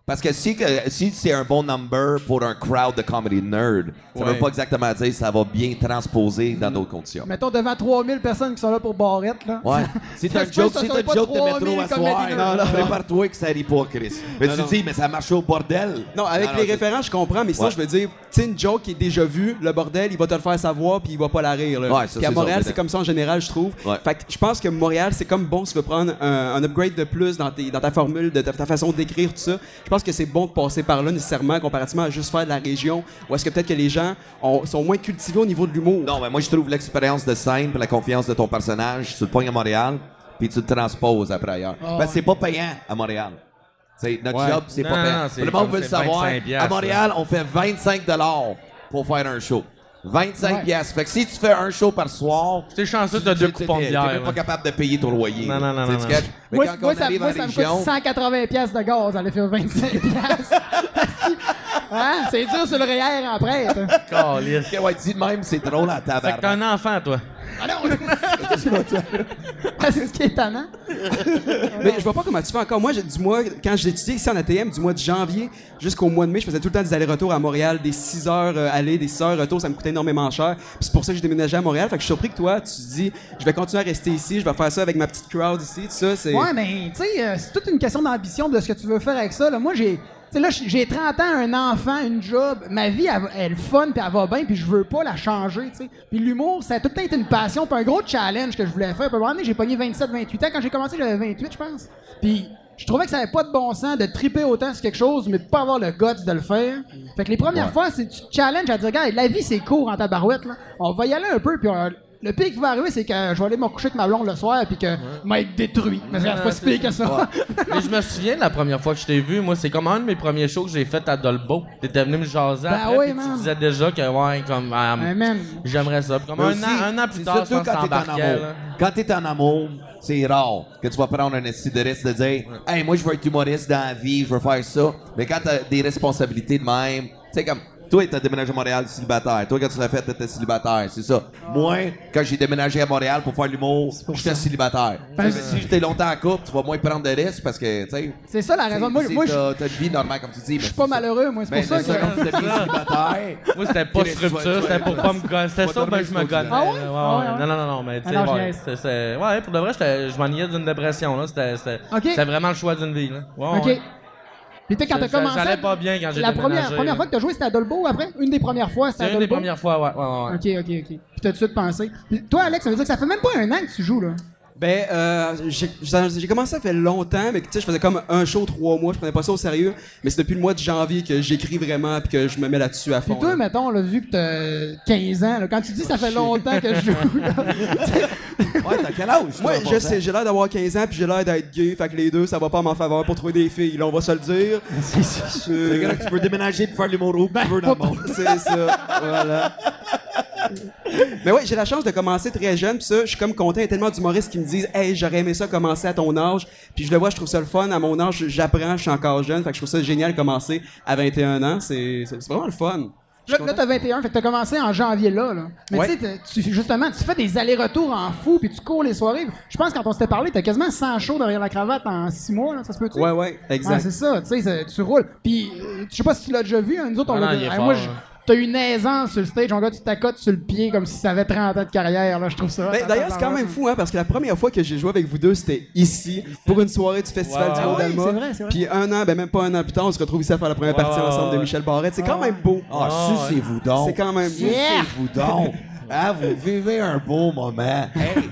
Parce que si, c'est un bon number pour un crowd de comedy nerd, ça
Ouais.
veut pas exactement dire que ça va bien transposer dans d'autres conditions.
Mettons devant 3000 personnes qui sont là pour Barrette, là.
Ouais. Si t'as
Ça
une
se peut
joke,
que ce
si
soit
t'as une
pas
joke de
3000
métro à soir, non, non, prépare-toi que ça rit pas, Chris. Mais
Non,
tu
non.
dis, mais ça marche au bordel.
Non, avec
Non,
les
c'est-
référents, je comprends, mais
Ouais.
je veux dire, tu sais, une joke qui est déjà vue, le bordel, il va te le faire savoir, puis il va pas la rire. Là.
Ouais, ça,
puis à
c'est
Montréal,
ça,
c'est comme ça en général, je trouve.
Ouais.
Fait que je pense que Montréal, c'est comme bon si tu veux prendre un, un upgrade de plus dans, tes- dans ta formule, de ta, ta façon d'écrire, tout ça. Je pense que c'est bon de passer par là nécessairement, comparativement à juste faire de la région, ou est-ce que peut-être que les gens ont- sont moins cultivés au niveau de l'humour?
Non, mais moi, je trouve l'expérience de scène et la confiance de ton personnage, tu le pognes à Montréal, puis tu le transposes après ailleurs.
Ah,
Parce que c'est pas payant à Montréal. C'est notre
Ouais.
job, c'est pas payant. le monde veut le savoir.
25
À Montréal, on fait 25 pour faire un show. 25
Ouais.
piastres. Fait que si tu fais un show par soir,
T'es chanceux, t'as deux
tu- tu-
coupons de
T'es
bière.
même pas capable de payer ton loyer.
Non, non, non,
Tu tu
non.
Mais
Moi,
quand
moi,
on
ça,
arrive
moi,
en
ça me coûte
région,
180 pièces de gaz. Elle a fait 25 pièces. hein? C'est dur sur le REER en prête.
Calisse.
Ok, ouais, dis de même, c'est drôle à
Fait que t'as
tabarnak.
un enfant, toi.
Ah non! C'est ce qui est étonnant?
Mais je vois pas comment tu fais encore. Moi, du mois, quand j'ai étudié ici en ATM, du mois de janvier jusqu'au mois de mai, je faisais tout le temps des allers-retours à Montréal, des 6 heures euh, aller, des 6 heures retour, ça me coûtait énormément cher. Puis c'est pour ça que j'ai déménagé à Montréal. Fait que je suis surpris que toi, tu te dis, je vais continuer à rester ici, je vais faire ça avec ma petite crowd ici, tout ça. C'est...
Ouais, mais tu sais, euh, c'est toute une question d'ambition de ce que tu veux faire avec ça. Là. Moi, j'ai. Tu sais, là, j'ai 30 ans, un enfant, une job. Ma vie, elle, elle fun, puis elle va bien, puis je veux pas la changer, tu sais. Puis l'humour, ça a tout le temps été une passion, puis un gros challenge que je voulais faire. Puis à un moment donné, j'ai pogné 27, 28 ans. Quand j'ai commencé, j'avais 28, je pense. Puis je trouvais que ça avait pas de bon sens de triper autant sur quelque chose, mais de pas avoir le guts de le faire. Fait que les premières fois, c'est tu te challenges à dire, regarde, la vie, c'est court en tabarouette, là. On va y aller un peu, puis on- le pire qui va arriver, c'est que je vais aller me coucher avec ma blonde le soir, puis que je vais être détruit. Mais c'est pas si pire que ça.
Mais je me souviens de la première fois que je t'ai vu, moi, c'est comme un de mes premiers shows que j'ai fait à Dolbo. T'étais venu me jaser
Ben
après,
oui,
tu disais déjà que, ouais, comme, ah, j'aimerais ça. Comme un,
aussi,
an, un an plus tard, je
surtout
pense
quand t'es en amour.
là.
Quand t'es en amour, c'est rare que tu vas prendre un esti de risque de dire Hey, moi, je veux être humoriste dans la vie, je veux faire ça. Mais quand t'as des responsabilités de même, tu sais, comme. Toi, t'as déménagé à Montréal célibataire. Toi, quand tu l'as fait, t'étais célibataire. C'est ça. Moi, quand j'ai déménagé à Montréal pour faire l'humour, j'étais célibataire.
Ben,
Si j'étais longtemps en couple, tu vas moins prendre de risques parce que, tu sais.
C'est ça la raison. Moi, moi je
t'as une vie normale, comme tu dis.
je suis pas malheureux, moi. C'est
Mais
pour ça
c'est ça,
que.
quand tu deviens célibataire.
Moi, c'était pas structure,
tu
c'était pour pas me gonner. C'était ça, ben je me gonnais.
Ah ouais? Ah ouais.
Non, non, non, mais tu sais, ouais, pour de vrai, j'étais- je m'ennuyais d'une dépression, là. C'était vraiment le choix d'une vie, là. Ouais,
OK. Puis tu sais, quand t'as commencé.
ça allait pas bien quand j'ai
La première, première fois que t'as joué, c'était à Dolbo après? Une des premières fois, c'était à
une des premières fois, ouais, ouais, ouais. ouais.
OK, OK, OK. Puis t'as tout de suite pensé. Puis toi, Alex, ça veut dire que ça fait même pas un an que tu joues, là.
Ben, euh, j'ai j'ai commencé ça fait longtemps, mais tu sais, je faisais comme un show trois mois, je prenais pas ça au sérieux. Mais c'est depuis le mois de janvier que j'écris vraiment puis que je me mets là-dessus à fond.
Puis toi,
là.
mettons, là, vu que t'as 15 ans, là, quand tu dis ça fait longtemps que je joue, là,
Ouais, t'as quel âge?
Moi, je sais, j'ai l'air d'avoir 15 ans puis j'ai l'air d'être gay, fait que les deux, ça va pas en faveur pour trouver des filles, là, on va se le dire.
C'est que tu peux déménager pour faire l'humour où
Ben,
tu veux dans le monde.
C'est ça, voilà. Mais ouais, j'ai la chance de commencer très jeune, puis ça, je suis comme content. Il y a tellement d'humoristes qui me disent Hey, j'aurais aimé ça commencer à ton âge. Puis je le vois, je trouve ça le fun. À mon âge, j'apprends, je suis encore jeune. Fait que je trouve ça génial de commencer à 21 ans. C'est c'est- c'est vraiment le fun.
Là, t'as 21, fait que t'as commencé en janvier là. là. Mais
Ouais.
tu sais, justement, tu fais des allers-retours en fou, puis tu cours les soirées. Je pense quand on s'était parlé, t'as quasiment 100 shows derrière la cravate en 6 mois, là, ça se peut-tu?
Ouais, ouais,
Ah,
exact.
c'est ça, tu sais, tu roules. Puis, euh, je sais pas si tu l'as déjà vu, hein, nous autres, on
Ah
l'a moi, je- t'as une aisance sur le stage, on gars, tu t'accotes sur le pied comme si ça avait 30 ans de carrière, là, je trouve ça.
Ben, D'ailleurs, c'est quand même fou, hein, parce que la première fois que j'ai joué avec vous deux, c'était ici, pour une soirée du Festival
Ouais,
du
ouais.
Mont
Ah oui,
d'Alma.
c'est vrai, c'est vrai.
Puis un an, ben même pas un an plus tard, on se retrouve ici à faire la première partie ensemble de. Michel Barrette. C'est quand même beau.
Ah,
Ah,
sucez-vous donc.
C'est quand même beau.
Sucez-vous donc. Ah, vous vivez un beau moment. Hey.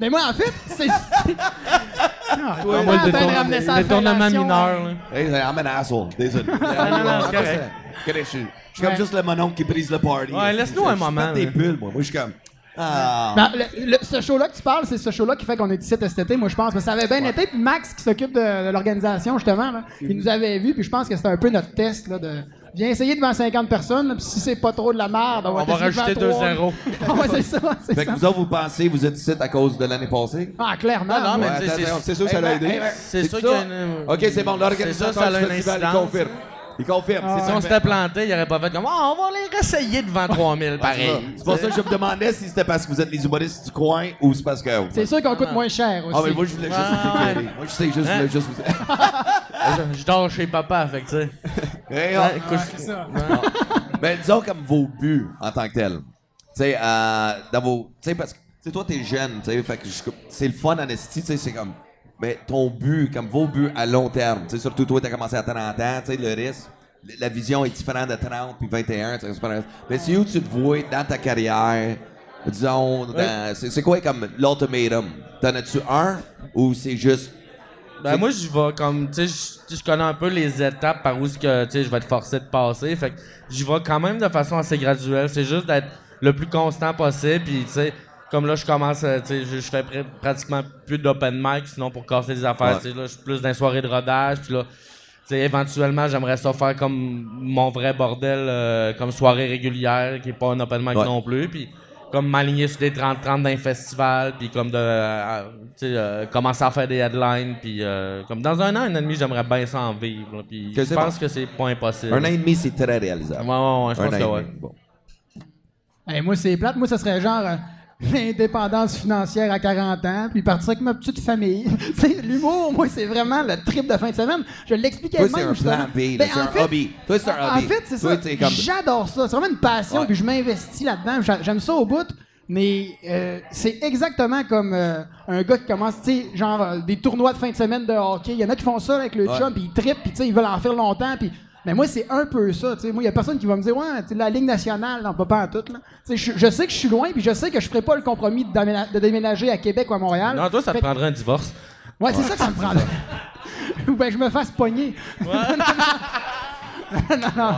Mais moi, en fait, c'est. Ah,
Toi,
Moi, le
t'as
détournement- mineur, là.
Hey, I'm an asshole. Désolé.
non, non, c'est correct.
Correct, Je suis je suis comme juste le mononcle qui brise le party.
Ouais, laisse-nous
Je-
un
je
moment,
pète des bulles, moi. Moi, je suis comme. Ah.
Ben, le- le- ce show-là que tu parles, c'est ce show-là qui fait qu'on est ici cet été, moi je pense. Parce que ça avait bien été, puis Max qui s'occupe de, de l'organisation justement, là, il nous avait vu, puis je pense que c'était un peu notre test là, de viens essayer devant 50 personnes, puis si c'est pas trop de la merde, on va,
On va rajouter deux
trois.
zéros.
Ah ouais, c'est ça, c'est
Fait que
ça.
vous autres, vous pensez, vous êtes ici à cause de l'année passée?
Ah, clairement.
Non, non, mais
attention,
c'est-
sûr, ça l'a
Hey,
aidé.
hey, hey,
C'est sûr
ça?
qu'il y a une-
Ok, c'est bon,
C'est ça,
l'organisateur
ça a
du festival, il
incidence.
confirme. Il confirme.
Ah,
Si on s'était planté, il aurait pas fait comme Ah, on va les réessayer devant 3000, pareil.
C'est pour ça que je me demandais si c'était parce que vous êtes les humoristes du coin ou c'est parce que.
C'est sûr qu'on coûte moins cher aussi.
Ah, mais moi, je voulais juste
Ah,
vous éclairer.
ouais.
Moi, je sais juste, je
Hein?
voulais juste vous.
Je, je dors chez papa, fait que tu sais.
Oh.
c'est ça.
Ben, disons comme vos buts en tant que tel. Tu sais, euh, dans vos. Tu sais, parce que. Tu sais, toi, t'es jeune, tu sais, fait que c'est le fun en esti, tu sais, c'est comme. Ben, ton but, comme vos buts à long terme. Tu surtout toi, t'as commencé à 30 ans, tu sais, le risque. La vision est différente de 30 puis 21, tu sais, c'est pas grave. Mais c'est où tu te vois dans ta carrière, disons, c'est quoi comme l'ultimatum? T'en as-tu un ou c'est juste.
Ben moi je vais comme tu sais je- je connais un peu les étapes par où que tu sais je vais être forcé de passer fait que j'y vais quand même de façon assez graduelle c'est juste d'être le plus constant possible puis tu sais comme là je commence euh, tu sais je, je fais pr- pratiquement plus d'open mic sinon pour casser des affaires
Ouais.
tu sais là je suis plus dans les soirées de rodage puis là tu sais éventuellement j'aimerais ça faire comme mon vrai bordel euh, comme soirée régulière qui est pas un open mic
Ouais.
non plus puis comme m'aligner sur des 30-30 d'un festival, puis comme de euh, tu sais, euh, commencer à faire des headlines, puis euh, comme dans un an, un an et demi, j'aimerais bien ça en vivre. Puis je pense
bon.
que c'est pas impossible.
Un an et demi, c'est très réalisable.
Ouais, ouais, ouais, je pense que ouais.
bon.
Hey, moi, c'est plate. Moi, ça serait genre. l'indépendance financière à 40 ans, puis partir avec ma petite famille. L'humour, moi, c'est vraiment le trip de fin de semaine. Je l'expliquais même.
c'est un plan B,
Ben,
c'est
en
un
fait-
hobby. Toi, c'est un
en
hobby.
fait, c'est ça.
comme-
J'adore ça. C'est vraiment une passion,
Ouais.
puis je m'investis là-dedans. J'a- J'aime ça au bout. Mais euh, c'est exactement comme euh, un gars qui commence, tu sais, genre euh, des tournois de fin de semaine de hockey. Il y en a qui font ça avec le
Ouais.
chum, puis ils trippent, puis ils veulent en faire longtemps. Puis, mais moi, c'est un peu ça. tu sais. Moi, il y a personne qui va me dire, ouais, la Ligue nationale, non, pas, pas en tout. Là. Je, je sais que je suis loin, puis je sais que je ferai pas le compromis de, déména- de déménager à Québec ou à Montréal.
Non, toi, ça te
Fait
prendrait un divorce.
Ouais, c'est ça que ça me prend. Ou ben je me fasse pogner. non, non, non.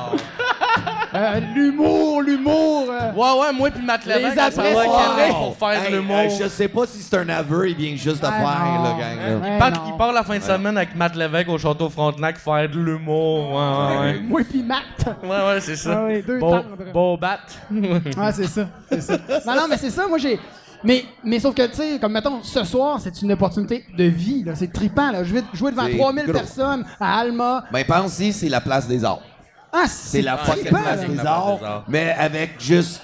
Euh, l'humour, l'humour. euh,
Ouais, ouais, moi puis Matt
Les
Lévesque, ça va à Québec pour faire
Hey,
l'humour.
hey, je sais pas si c'est un aveu, il vient juste de
Ah,
faire,
non.
le gang. là.
Ouais,
Il part,
non.
il part la fin de semaine avec Matt Lévesque au Château Frontenac faire de l'humour. Ouais, ouais, ouais.
Moi puis Matt.
Ouais, ouais, c'est ça.
Ah oui, deux
beau,
tendres.
beau bat.
Ah, c'est ça. C'est ça. Non, non, mais c'est ça. Moi, j'ai. Mais, mais sauf que, tu sais, comme mettons, ce soir, c'est une opportunité de vie. là. C'est trippant. Là. Je vais jouer devant
C'est
3000
gros.
personnes à Alma.
Ben, pense-y, c'est la place des arts.
Ah,
C'est la fucking place des arts,
des arts.
mais avec juste.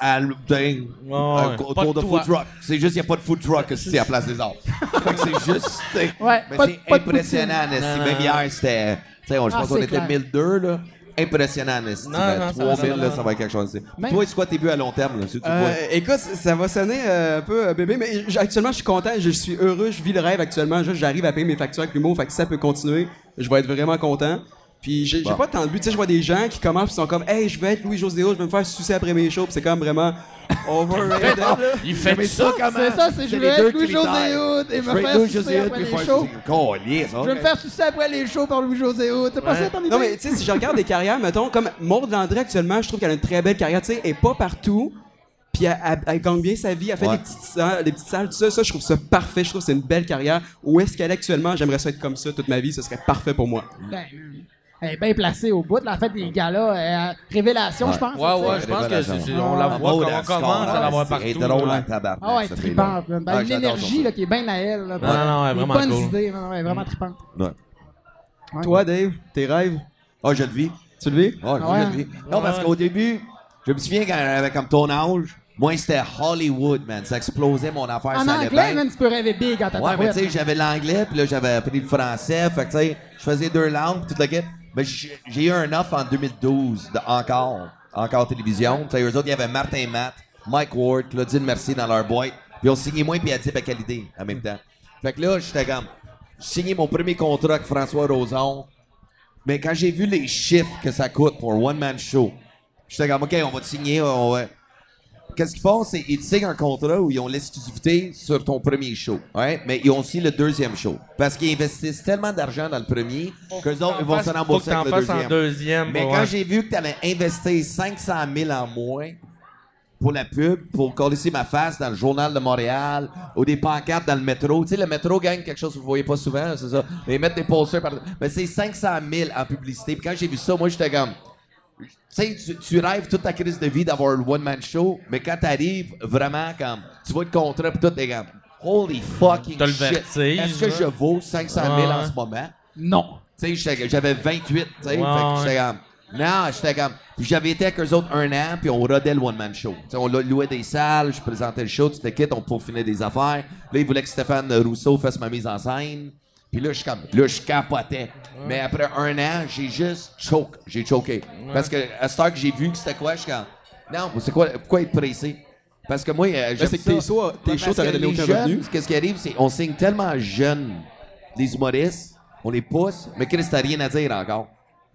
À, ben, autour
de
de food truck. C'est juste, il n'y a pas de food truck ici à Place des Arts. Fait que c'est juste.
Ouais,
mais
pas de-
c'est
de
impressionnant, Même hier, c'était. Tu sais, on- je
Ah,
pense qu'on
c'est
était
clair.
1002, là. Impressionnant, Nasty.
Non,
Ben,
non, ça
3000,
va,
là, ça va être quelque chose.
Même-
Toi, c'est quoi tes buts à long terme, là? si tu
Euh, écoute, ça va sonner euh, un peu euh, bébé, mais actuellement, je suis content, je suis heureux, je vis le rêve actuellement. J'arrive à payer mes factures avec l'humour, fait que ça peut continuer, je vais être vraiment content. Puis j'ai
Bon.
pas tant de but, tu sais, je vois des gens qui commencent, qui sont comme, hey, je veux être Louis José, je veux me faire sucer après mes shows, puis c'est comme vraiment overrated. là.
Il fait
Mais
ça.
comment?
C'est ça, c'est je veux être
critères.
Hood et
Je
me faire sucer après les shows.
Câlisse,
Je veux me faire sucer après les shows par Louis-José Hood. C'est pas ça ton idée?
Non, mais tu sais, si je regarde des carrières, mettons, comme Maud Landry actuellement, je trouve qu'elle a une très belle carrière, tu sais, elle est pas partout. Puis elle, elle- elle gagne bien sa vie, elle fait
Ouais.
des petites salles, des petites salles, tout ça, ça, je trouve ça parfait, je trouve que c'est une belle carrière. Où est-ce qu'elle est actuellement? J'aimerais ça être comme ça toute ma vie, ce serait parfait pour moi.
Ben, elle est bien placée au bout. La fête des galas, euh, révélation,
Ouais.
je pense.
Ouais, ouais, je pense que c'est- c'est- on
Ah,
la
ouais.
voit, comme on
elle
commence à la voir
c'est-
partout.
Elle est drôle en tabarnak,
Ah ouais,
cette fille-là.
Ben,
Ah, j'adore
L'énergie
son
là, qui est bien à elle. Là,
Non, non, non, elle est
Des
vraiment
bonnes
cool.
idées. Non, non, elle est vraiment.
Ouais.
Ouais.
Toi, Dave, tes rêves,
Ah, je le vis.
tu le vis?
Ah,
Ouais.
je le vis. Non, parce qu'au début, je me souviens quand avec comme ton âge, moi, c'était Hollywood, man. Ça explosait mon affaire,
En
ça allait
anglais,
bien.
man, tu peux rêver big en ta
Ouais, mais tu sais, j'avais l'anglais, puis là, j'avais appris le français. Fait que, tu sais, je faisais deux langues, toute la guette. Mais j'ai eu un offre en 2012, de encore, encore télévision. Eux autres, il y avait Martin Matt, Mike Ward, Claudine Mercier dans leur boîte. Puis ils ont signé moi puis Adib Qualité en même temps. Fait que là, j'étais comme, j'ai signé mon premier contrat avec François Roson. Mais quand j'ai vu les chiffres que ça coûte pour un one-man show, j'étais comme, OK, on va te signer, on va... Qu'est-ce qu'ils font, c'est ils te signent un contrat où ils ont l'exclusivité sur ton premier show, ouais, mais ils ont aussi le deuxième show. Parce qu'ils investissent tellement d'argent dans le premier qu'eux autres, ils vont se
Faut que
rembourser avec le deuxième.
en deuxième.
Mais
ouais.
quand j'ai vu que tu allais investir 500 000 en moins pour la pub, pour coller ma face dans le journal de Montréal ou des pancartes dans le métro. Tu sais, le métro gagne quelque chose que vous voyez pas souvent, c'est ça. Mais ils mettent des posters par Mais c'est 500 000 en publicité. Puis quand j'ai vu ça, moi, j'étais comme... Tu sais, tu, tu rêves toute ta crise de vie d'avoir un one-man show, mais quand t'arrives, vraiment, comme... Tu vois le contrat, puis tout, t'es comme... Holy fucking
le
shit. Est-ce que je vaux 500 000 en ce moment?
Non.
Tu sais, j'avais 28, tu sais, fait que
Ouais,
j'étais comme... Non, j'étais comme... Puis j'avais été avec eux autres un an, puis on rodait le one-man show. Tu sais, on lou- louait des salles, je présentais le show, tu te quittes, on peaufinait des affaires. Là, ils voulaient que Stéphane Rousseau fasse ma mise en scène. Puis là, je comme... Là, je capotais. Mais après un an, j'ai juste choke. J'ai choqué. Parce que à cette heure que j'ai vu que c'était quoi, je suis comme... Non, c'est quoi... Pourquoi être pressé? Parce que moi, euh, j'aime
c'est que tes shows- tes shows donné
jeunes,
revenu.
Qu'est-ce qui arrive, c'est on signe tellement jeunes les humoristes, on les pousse, mais Chris, t'as rien à dire encore.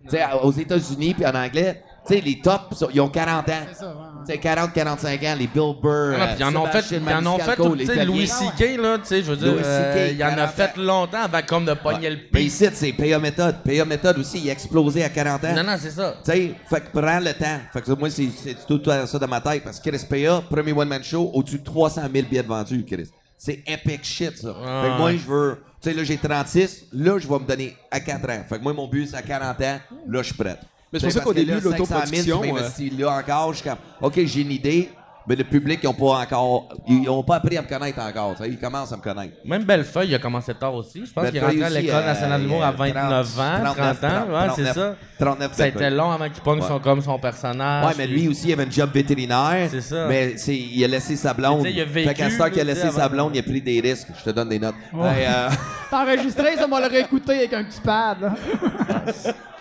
Tu sais, aux États-Unis puis en anglais, tu sais, les tops, ils ont 40 ans.
C'est ça, ouais.
Tu sais, 40, 45 ans, les Bill Burr,
Ah, puis ils en ont fait, ils en ont fait, tout, tu sais, Louis. C.K., là, tu sais, je veux dire,
Louis
euh,
C.K.,
il en a
40
fait longtemps avant comme de pogner le pic.
ici, c'est Paya Méthode. Paya Méthode aussi, il a explosé à 40 ans.
Non, non, c'est ça.
Tu sais, fait que prends le temps. Fait que moi, c'est c'est tout ça dans ma tête. Parce que Chris Paya, premier one-man show, au-dessus de 300 000 billets de vendus, Chris. C'est epic shit, ça. fait que moi, je veux... Tu sais, là, j'ai 36. Là, je vais me donner à 4 ans. Fait que moi, mon but, c'est à 40 ans. Là, je suis prêt.
Mais c'est pour ça qu'au début,
l'autoproduction.
Euh,
là encore, je suis OK, j'ai une idée, mais le public, ils n'ont pas encore. Ils ont pas appris à me connaître encore. Ils commencent à me connaître.
Même Bellefeuille, il a commencé tard aussi. Je pense qu'il est rentré à l'École
euh,
nationale de l'humour à 29 ans, 30 ans. c'est ça.
39 ans.
Ça a été long avant qu'il pogne son, comme son personnage.
Ouais, mais lui aussi, il avait un job vétérinaire.
C'est ça.
Mais il a laissé sa blonde.
Il a
fait qu'à a laissé sa blonde, il a pris des risques. Je te donne des notes. Euh,
T'as enregistré, ça, on va le réécouter avec un petit pad.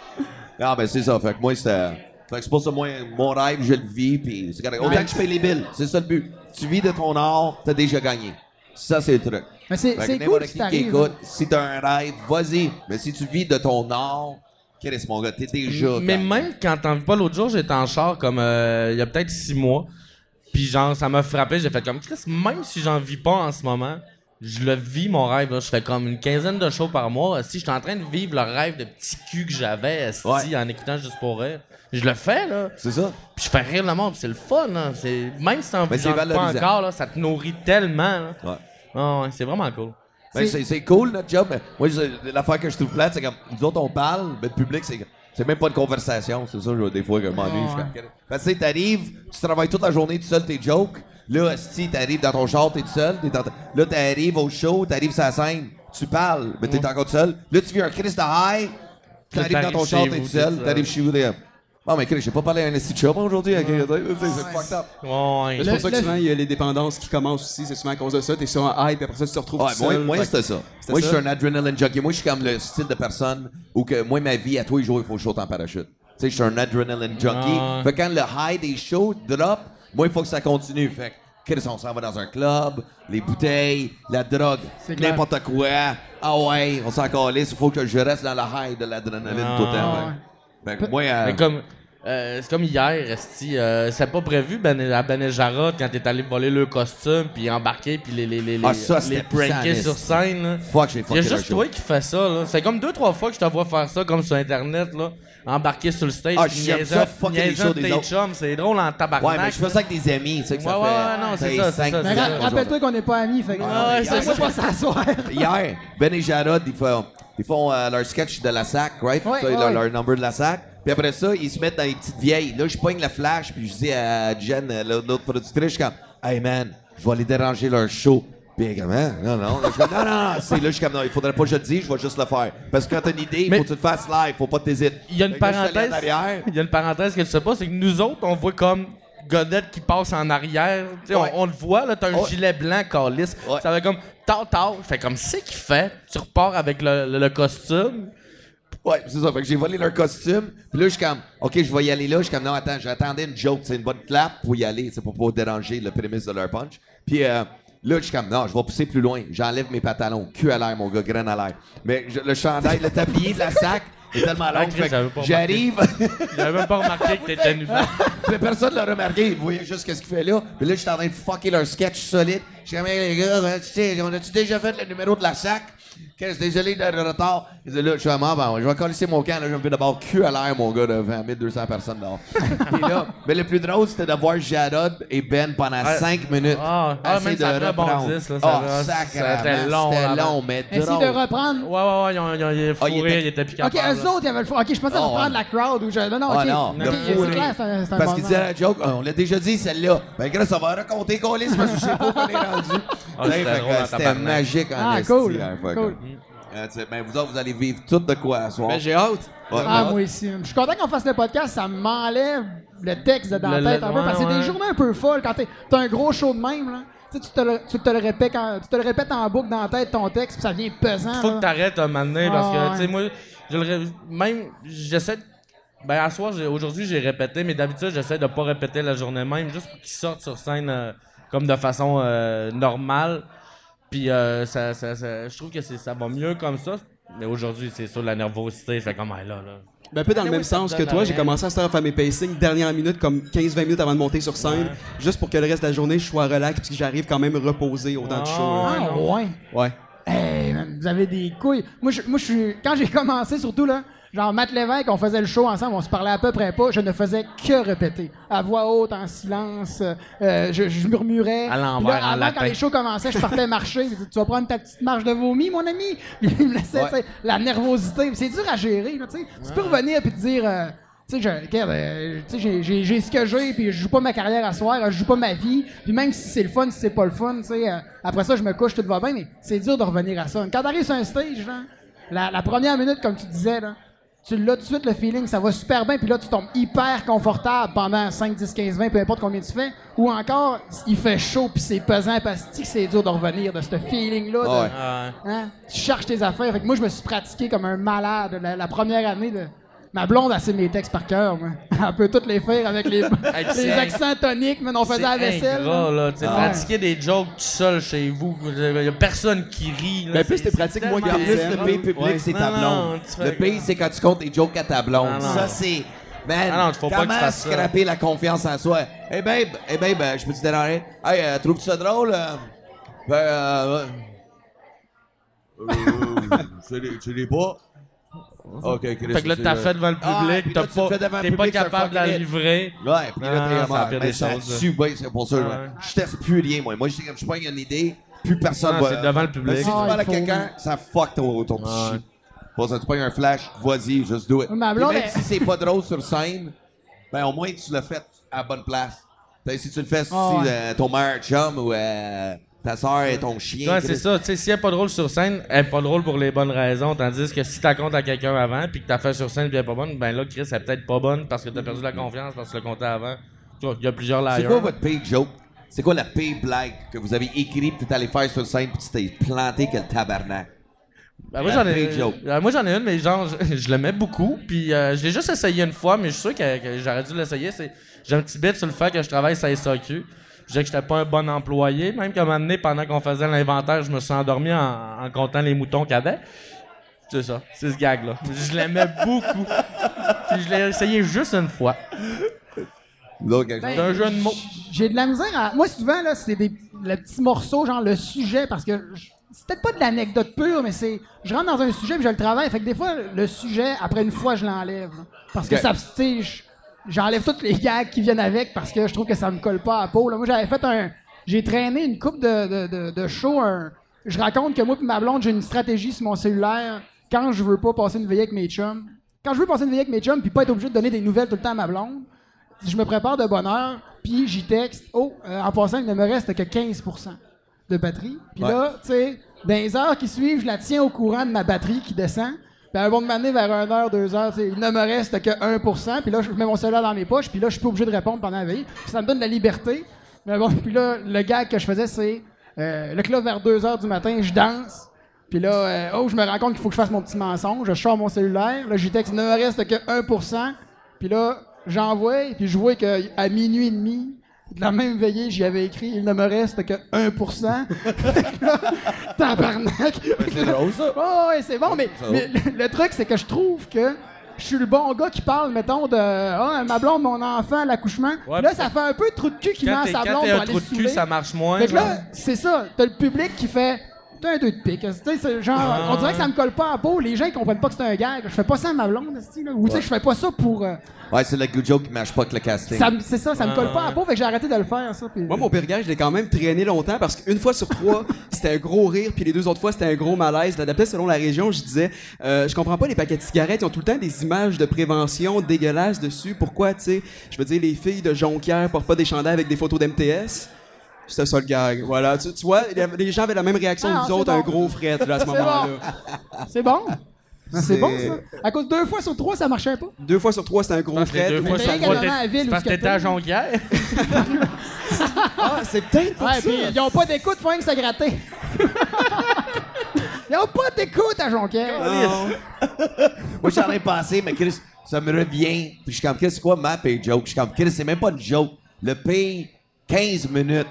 Non, ben c'est ça. Fait que moi, c'était. Fait que c'est pour ça, moi, mon rêve, je le vis, puis c'est correct. Autant que je paye les billes, c'est ça le but. Tu vis de ton art, t'as déjà gagné. Ça, c'est le truc.
Mais c'est
Fait que
c'est
n'importe
cool
qui
si t'arrives.
écoute, si t'as un rêve, vas-y. Mais si tu vis de ton art, qu'est-ce mon gars, t'es déjà.
Mais
gagné.
même quand t'en vis pas l'autre jour, j'étais en char comme euh, il y a peut-être six mois. Puis genre, ça m'a frappé. J'ai fait comme Chris, même si j'en vis pas en ce moment, je le vis mon rêve. là. Je fais comme une quinzaine de shows par mois. Si je suis en train de vivre le rêve de petit cul que j'avais
Ouais.
en écoutant juste pour rire, je le fais là.
C'est ça.
Puis je fais rire le monde, c'est le fun. Là. C'est... Même si t'en vis pas encore, là, ça te nourrit tellement. Là.
Ouais.
Ah ouais, c'est vraiment cool.
Ben,
C'est-
cool notre job, mais moi, l'affaire que je trouve plate, c'est comme nous autres, on parle, mais le public, c'est, c'est même pas une conversation. C'est ça, je- des fois, que je m'ennuie. comme, Parce que tu sais, t'arrives, tu travailles toute la journée tout seul tes jokes. Là, si t'arrives dans ton char, t'es tout seul. T'es dans ta- Là, t'arrives au show, t'arrives sur la scène, tu parles, mais t'es encore tout seul. Là, tu vis un Christ de high, t'arrives dans ton char, t'es tout seul, t'arrives chez vous, t'es comme, Oh, mais Chris, j'ai pas parlé à un esti de aujourd'hui. C'est fucked up.
Ouais.
C'est pour ça que souvent, il y a les dépendances qui commencent aussi. C'est souvent à cause de ça. T'es sur un hype, et après ça, tu te retrouves
Ouais,
tout
moi,
seul.
moi c'était ça. Moi, je suis un adrenaline junkie. Moi, je suis comme le style de personne où que moi, ma vie, à tous les jours, il faut que je saute en parachute. Tu sais, je suis un adrenaline junkie.
Ah.
Fait que quand le high des shows drop, moi, il faut que ça continue. Fait que, Chris, on s'en va dans un club, les bouteilles, la drogue, n'importe quoi. Ah ouais, on s'en calisse. Il faut que je reste dans le high de l'adrénaline
Ah.
tout le temps.
Ouais.
Fait que moi, euh,
Mais comme. Euh, c'est comme hier, esti, euh, c'est pas prévu ben, à Ben Jarrod quand t'es allé voler le costume puis embarquer puis les les les
Ah,
les,
ça,
pranker sur scène. là.
fuck, j'ai
Il y a juste toi qui fais ça là. C'est comme deux trois fois que je te vois faire ça comme sur internet là, embarquer sur le stage.
Ah,
puis
ça,
de
des
tes
autres.
chums, c'est drôle en tabarnak.
Ouais, mais je fais ça avec des amis. Tu sais que ça
Ouais,
fait.
ouais, non, c'est ça, ça,
Mais
ça.
qu'on
rappelle-toi qu'on n'est pas amis. Fait que,
Ah, ouais, c'est
laisse-moi
ça.
pas s'asseoir.
Hier, Ben et Jarod, ils font, ils font euh, leur sketch de la SAC, right?
Ouais,
Ça, leur number de la SAC. Puis après ça, ils se mettent dans les petites vieilles. Là, je pogne la flash, puis je dis à Jen, l'autre productrice, je suis comme, hey man, je vais aller déranger leur show. Puis elle est comme, Hein? non, non. Là, je comme, non, non, non. C'est là, je suis comme, non, il faudrait pas que je le dise, je vais juste le faire. Parce que quand t'as une idée, il faut que tu le fasses live, faut pas que t'hésites.
Il y a une
je
parenthèse. Il y a une parenthèse que tu sais pas, c'est que nous autres, on voit comme Godette qui passe en arrière.
Ouais.
on, on le voit, là, t'as un
Ouais.
gilet blanc calice.
Ouais.
Ça fait comme tard, tard. Fait comme c'est qu'il fait? Tu repars avec le, le- le costume.
Ouais, c'est ça. Fait que j'ai volé leur costume. Puis là, je suis comme, OK, je vais y aller là. Je suis comme, non, attends, j'attendais une joke. C'est une bonne clap pour y aller. C'est pour pas déranger le prémisse de leur punch. Puis euh, là, je suis comme, non, je vais pousser plus loin. J'enlève mes pantalons. Cul à l'air, mon gars, graine à l'air. Mais je- le chandail, le tablier de la sac est tellement long.
Ah, Chris,
fait que
j'avais pas
J'arrive.
J'avais même pas remarqué que t'étais nu.
Mais personne l'a remarqué. Vous voyez juste qu'est-ce qu'il fait là. Puis là, je suis en train de fucker leur sketch solide. Je suis comme, Hey, les gars, hein, tu sais, on a-tu déjà fait le numéro de la sac? Qu'est-ce désolé de le retard. Ils disent, là, je suis vraiment, ben, je vais coller mon camp. Là, je me fais d'abord cul à l'air, mon gars, de 20 200 personnes dehors. Puis là, mais le plus drôle, c'était de voir Jarod et Ben pendant
Ah,
5 minutes.
ah, ah,
essayer
même ça
de
a
reprendre.
rebondi, ça, ça
Ah,
a-
sacrément,
c'était long, là,
C'était long, mais
Essaye
drôle.
de reprendre?
Ouais, ouais, ouais, ils ont, ils ont, ils ont
Ah, il
fourré,
était-
ils étaient plus
Ok, eux autres, ils avaient le fou. Ok, je pensais
Oh,
reprendre
ouais.
la crowd. Ou je... Non, non,
Ah
ok.
non, le
clair, c'est un-
Parce
bon
qu'il disait la joke, on l'a déjà dit celle-là. Ben gars, ça va raconter Colis parce que je sais pas où on est rendu.
Ah, c'était en
magique en
Ah,
esti,
cool,
hein, fait que-
cool.
Euh, tu sais, ben vous autres, vous allez vivre tout de quoi à soir.
Ben, j'ai hâte.
Ouais.
Ah, moi aussi. Je suis content qu'on fasse le podcast, ça m'enlève le texte de dans
Le-
la tête
le-
un peu, parce que c'est
ouais,
des journées un peu folles quand t'es- t'as un gros show de même, là. Tu sais, tu te le, tu te le répètes quand- tu te le répètes en boucle dans la tête ton texte, puis ça devient pesant.
Faut
là.
que t'arrêtes un moment donné, parce
Ah,
que,
ouais.
tu sais, moi, je le ré- même, j'essaie de- Ben, à soir, j'ai- aujourd'hui, j'ai répété, mais d'habitude, j'essaie de pas répéter la journée même, juste pour qu'ils sortent sur scène euh, comme de façon euh, normale. Puis, euh, ça, ça- ça- je trouve que c'est- ça va mieux comme ça. Mais aujourd'hui, c'est sûr, la nervosité, fait comme, ah, là, là.
Ben, un peu dans le
Mais
même
oui,
sens que toi, j'ai commencé à se faire mes pacings dernière minute, comme 15-20 minutes avant de monter sur scène, juste pour que le reste de la journée, je sois relax, puis que j'arrive quand même reposé au temps du show. là.
Ah, ouais.
Ouais.
Hey, man, vous avez des couilles. Moi, je, moi, je suis. Quand j'ai commencé, surtout, là, genre, Matt Lévesque, on faisait le show ensemble, on se parlait à peu près pas. Je ne faisais que répéter. À voix haute, en silence. euh, je, je murmurais.
À l'envers, en latin.
quand les shows commençaient, je partais marcher. Tu vas prendre ta petite marche de vomi, mon ami? Puis il me laissait,
Ouais.
tu sais, la nervosité. C'est dur à gérer, là, tu sais. Tu peux revenir puis te dire. euh, tu sais, euh, j'ai- ce que j'ai, puis je joue pas ma carrière à soir, je joue pas ma vie. Puis même si c'est le fun, si c'est pas le fun, tu sais, euh, après ça, je me couche, tout va bien, mais c'est dur de revenir à ça. Quand t'arrives sur un stage, la, la première minute, comme tu disais, là, tu l'as tout de suite, le feeling, ça va super bien, puis là, tu tombes hyper confortable pendant 5, 10, 15, 20, peu importe combien tu fais. Ou encore, il fait chaud, puis c'est pesant, parce que c'est dur de revenir de ce feeling-là.
Ouais.
Hein? Tu cherches tes affaires. Fait que moi, je me suis pratiqué comme un malade la, la première année. De... Ma blonde a sait mes textes par cœur, moi. Elle peut toutes les faire avec les,
Hey,
les accents toniques, mais on faisait la vaisselle.
ingrat,
là.
là. Tu sais,
Ah.
pratiquer des jokes tout seul chez vous. Il y a personne qui rit. Là.
Ben, plus
C'est-
t'es pratique, moins
Plus le pays public,
Ouais.
c'est ta blonde.
non,
le pays, c'est quand tu comptes des jokes à ta blonde.
Non, non.
Ça, c'est. Man,
Ah non, faut pas que fasses ça.
scraper la confiance en soi? Hey babe, hey babe, euh, je peux te déranger? Hey, euh, trouves-tu ça drôle? euh? Ben, euh. Euh, tu l'es pas? Ok, Chris.
Fait que là, t'as fait devant le
Ah,
public, t'as pas, t'es pas capable de la livrer.
Ouais, puis là,
Non,
t'es comme, ah, mais
des
ça bien, c'est pour ça.
Ouais.
ouais. Je teste plus rien, moi. Moi, je, je pogne une idée, plus personne va.
c'est devant le public.
Si tu
Ah,
parles à quelqu'un, ça fuck ton, ton petit shit. Pour ça, tu pognes un flash, vas-y, just do it. Même si c'est pas drôle sur scène, ben au moins tu l'as fait à la bonne place. Si tu le fais si
Ah,
euh, ton meilleur chum ou euh, ta soeur et ton chien.
Ouais, c'est ça. Tu sais, si elle est pas drôle sur scène, elle est pas drôle pour les bonnes raisons. Tandis que si t'as compte à quelqu'un avant, puis que t'as fait sur scène, puis elle est pas bonne, ben là, Chris, elle est peut-être pas bonne parce que t'as perdu la confiance parce que tu l'as compté avant. Tu vois, Il y a plusieurs
C'est
layers.
quoi votre pire joke? C'est quoi la pire blague que vous avez écrit pis t'es allé faire sur scène pis tu t'es planté que le tabarnak?
Ben, moi, j'en ai, euh, moi, j'en ai une, mais genre, je, je l'aimais beaucoup. Puis euh, je l'ai juste essayé une fois, mais je suis sûr que, que j'aurais dû l'essayer. C'est, j'ai un petit bit sur le fait que je travaille sur SAQ. Je disais que j'étais pas un bon employé. Même qu'à un moment donné, pendant qu'on faisait l'inventaire, je me suis endormi en, en comptant les moutons qu'il y avait. C'est ça, c'est ce gag-là. Je l'aimais beaucoup. Puis je l'ai essayé juste une fois.
Là, quelque
Ben?
C'est un jeu de mots.
J'ai de la misère à. Moi, souvent, là, c'est des le petit morceau, genre le sujet, parce que je- c'est peut-être pas de l'anecdote pure, mais c'est. Je rentre dans un sujet puis je le travaille. Fait que des fois, le sujet, après une fois, je l'enlève. là. Parce que ça. Je- j'enlève tous les gags qui viennent avec parce que je trouve que ça me colle pas à la peau. là. Moi, j'avais fait un. J'ai traîné une coupe de, de, de, de show. un- Je raconte que moi et ma blonde, j'ai une stratégie sur mon cellulaire quand je veux pas passer une veillée avec mes chums. Quand je veux passer une veillée avec mes chums puis pas être obligé de donner des nouvelles tout le temps à ma blonde, je me prépare de bonne heure, puis j'y texte. Oh, euh, en passant, il ne me reste que 15% de batterie. Puis
Ouais.
là, tu sais, dans les heures qui suivent, je la tiens au courant de ma batterie qui descend. Puis à un moment donné, vers 1 heure, 2 heures, tu sais, il ne me reste que 1% Puis là, je mets mon cellulaire dans mes poches, puis là, je suis pas obligé de répondre pendant la veille. Puis ça me donne de la liberté. Mais bon, puis là, le gag que je faisais, c'est euh, que là, vers 2 heures du matin, je danse. Puis là, euh, oh, je me rends compte qu'il faut que je fasse mon petit mensonge. Je sors mon cellulaire. Là, j'y texte, il ne me reste que 1% Puis là, j'envoie, puis je vois qu'à minuit et demi, de la même veillée, j'y avais écrit, il ne me reste que 1 Tabarnak!
C'est drôle, ça.
Oh, ouais, c'est bon, mais, le, le truc, c'est que je trouve que je suis le bon gars qui parle, mettons, de Ah, ma blonde, mon enfant, l'accouchement.
Ouais,
là, ça fait un peu de trou de cul qui met
Quand
sa
quand
blonde
t'es
pour
un trou de cul, ça marche moins.
Fait que là, c'est ça. T'as le public qui fait. T'as un deux de pique. Tu sais, c'est genre,
Ah.
on dirait que ça me colle pas à peau. Les gens, ils comprennent pas que c'est un gag. Je fais pas ça à ma blonde, là. Ou tu sais, je fais pas ça pour. euh,
Ouais, c'est le good joke qui marche pas avec le casting.
ça c'est ça, ça me
Ah,
colle pas à
ouais.
peau. Fait que j'ai arrêté de le faire, ça. puis-
Moi, mon pire gag, je l'ai quand même traîné longtemps parce qu'une fois sur trois, c'était un gros rire, puis les deux autres fois, c'était un gros malaise. L'adaptais selon la région. Je disais, euh, je comprends pas, les paquets de cigarettes, ils ont tout le temps des images de prévention dégueulasses dessus. Pourquoi, tu sais, je veux dire, les filles de Jonquière portent pas des chandails avec des photos d'MTS? C'était ça le gag. Voilà. Tu, tu vois, les gens avaient la même réaction
Ah,
que
c'est
vous autres,
bon.
un gros fret là, à ce
C'est
moment-là.
C'est bon? C'est bon, ça? À cause de deux fois sur trois, ça marchait pas?
Deux fois sur trois, c'était un gros
Parce
fret.
deux fois sur trois,
où
parce que t'étais à. Jonquière.
Ah, c'est peut-être pour
Ouais,
ça.
puis ils ont pas d'écoute, faut rien que se gratter. ils ont pas d'écoute à Jonquière.
Moi, j'en ai passé, mais Chris, ça me revient. Puis je suis comme, Chris, c'est quoi ma pay joke? Je suis comme, Chris, c'est même pas une joke. Le pay 15 minutes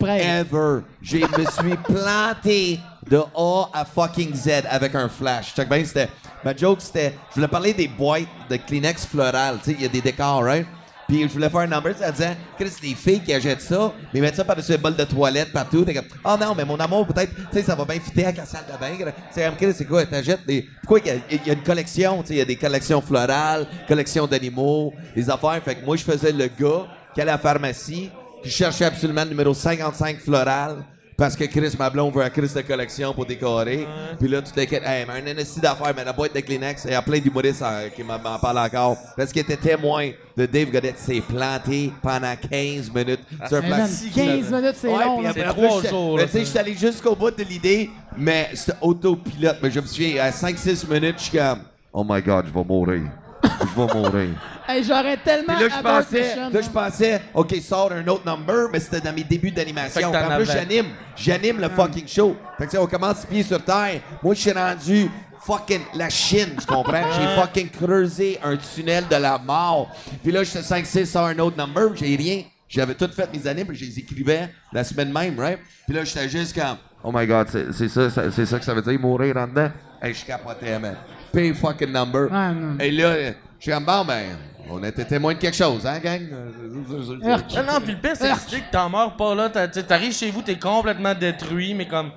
ever. Je me suis planté de A à fucking Z avec un flash. Check bien, c'était. Ma joke, c'était. Je voulais parler des boîtes de Kleenex floral. Tu sais, il y a des décors, right? Puis je voulais faire un number, ça disait, Chris, les filles qui achètent ça, mais ils mettent ça par-dessus les bols de toilette partout. T'es comme, oh non, mais mon amour, peut-être, tu sais, ça va bien fitter avec la salle de bain. C'est comme, Chris, c'est quoi, t'achètes des. Pourquoi il y a- il y, a une collection, tu sais, il y a des collections florales, collections d'animaux, des affaires. Fait que moi, je faisais le gars qui allait à la pharmacie, qui cherchait absolument le numéro 55 floral parce que Chris Mablon veut un Chris de collection pour décorer. Puis là, tout est hey, mais un NSC d'affaires, mais la boîte de Kleenex, il y a plein d'humoristes euh, qui m'en parlent encore. Parce qu'il était témoin de Dave Godette s'est planté pendant 15 minutes sur un
Mais man,
plastique.
15 minutes, c'est
Ouais,
long.
C'est trois jours,
mais Tu sais, je suis allé jusqu'au bout de l'idée, mais c'était autopilote. Mais je me souviens, à 5-6 minutes, je suis comme, oh my god, je vais mourir. Je vais mourir.
Hey, J'aurais tellement
Puis là, je pensais, là, je pensais, OK, sort un autre number, mais c'était dans mes débuts
Fait
d'animation.
que t'en
Puis En plus,
avais.
j'anime. J'anime le fucking show. Fait que, tu sais, on commence pied sur terre. Moi, je suis rendu fucking la Chine, tu comprends? J'ai fucking creusé un tunnel de la mort. Puis là, j'étais 5-6 sur un autre number, j'ai rien. J'avais tout fait mes animes, puis je les écrivais la semaine même, right? Puis là, j'étais juste comme, oh my god, c'est c'est ça, ça- c'est ça que ça veut dire, mourir en dedans? Hey, je capotais, man. Pay fucking number.
Ouais, non.
Et là, je suis comme, bon, ben, on était témoin de quelque chose, hein, gang?
Non, non, puis le pire, c'est que tu sais que t'en meurs pas là. t'as- tu sais, T'arrives chez vous, t'es complètement détruit, mais comme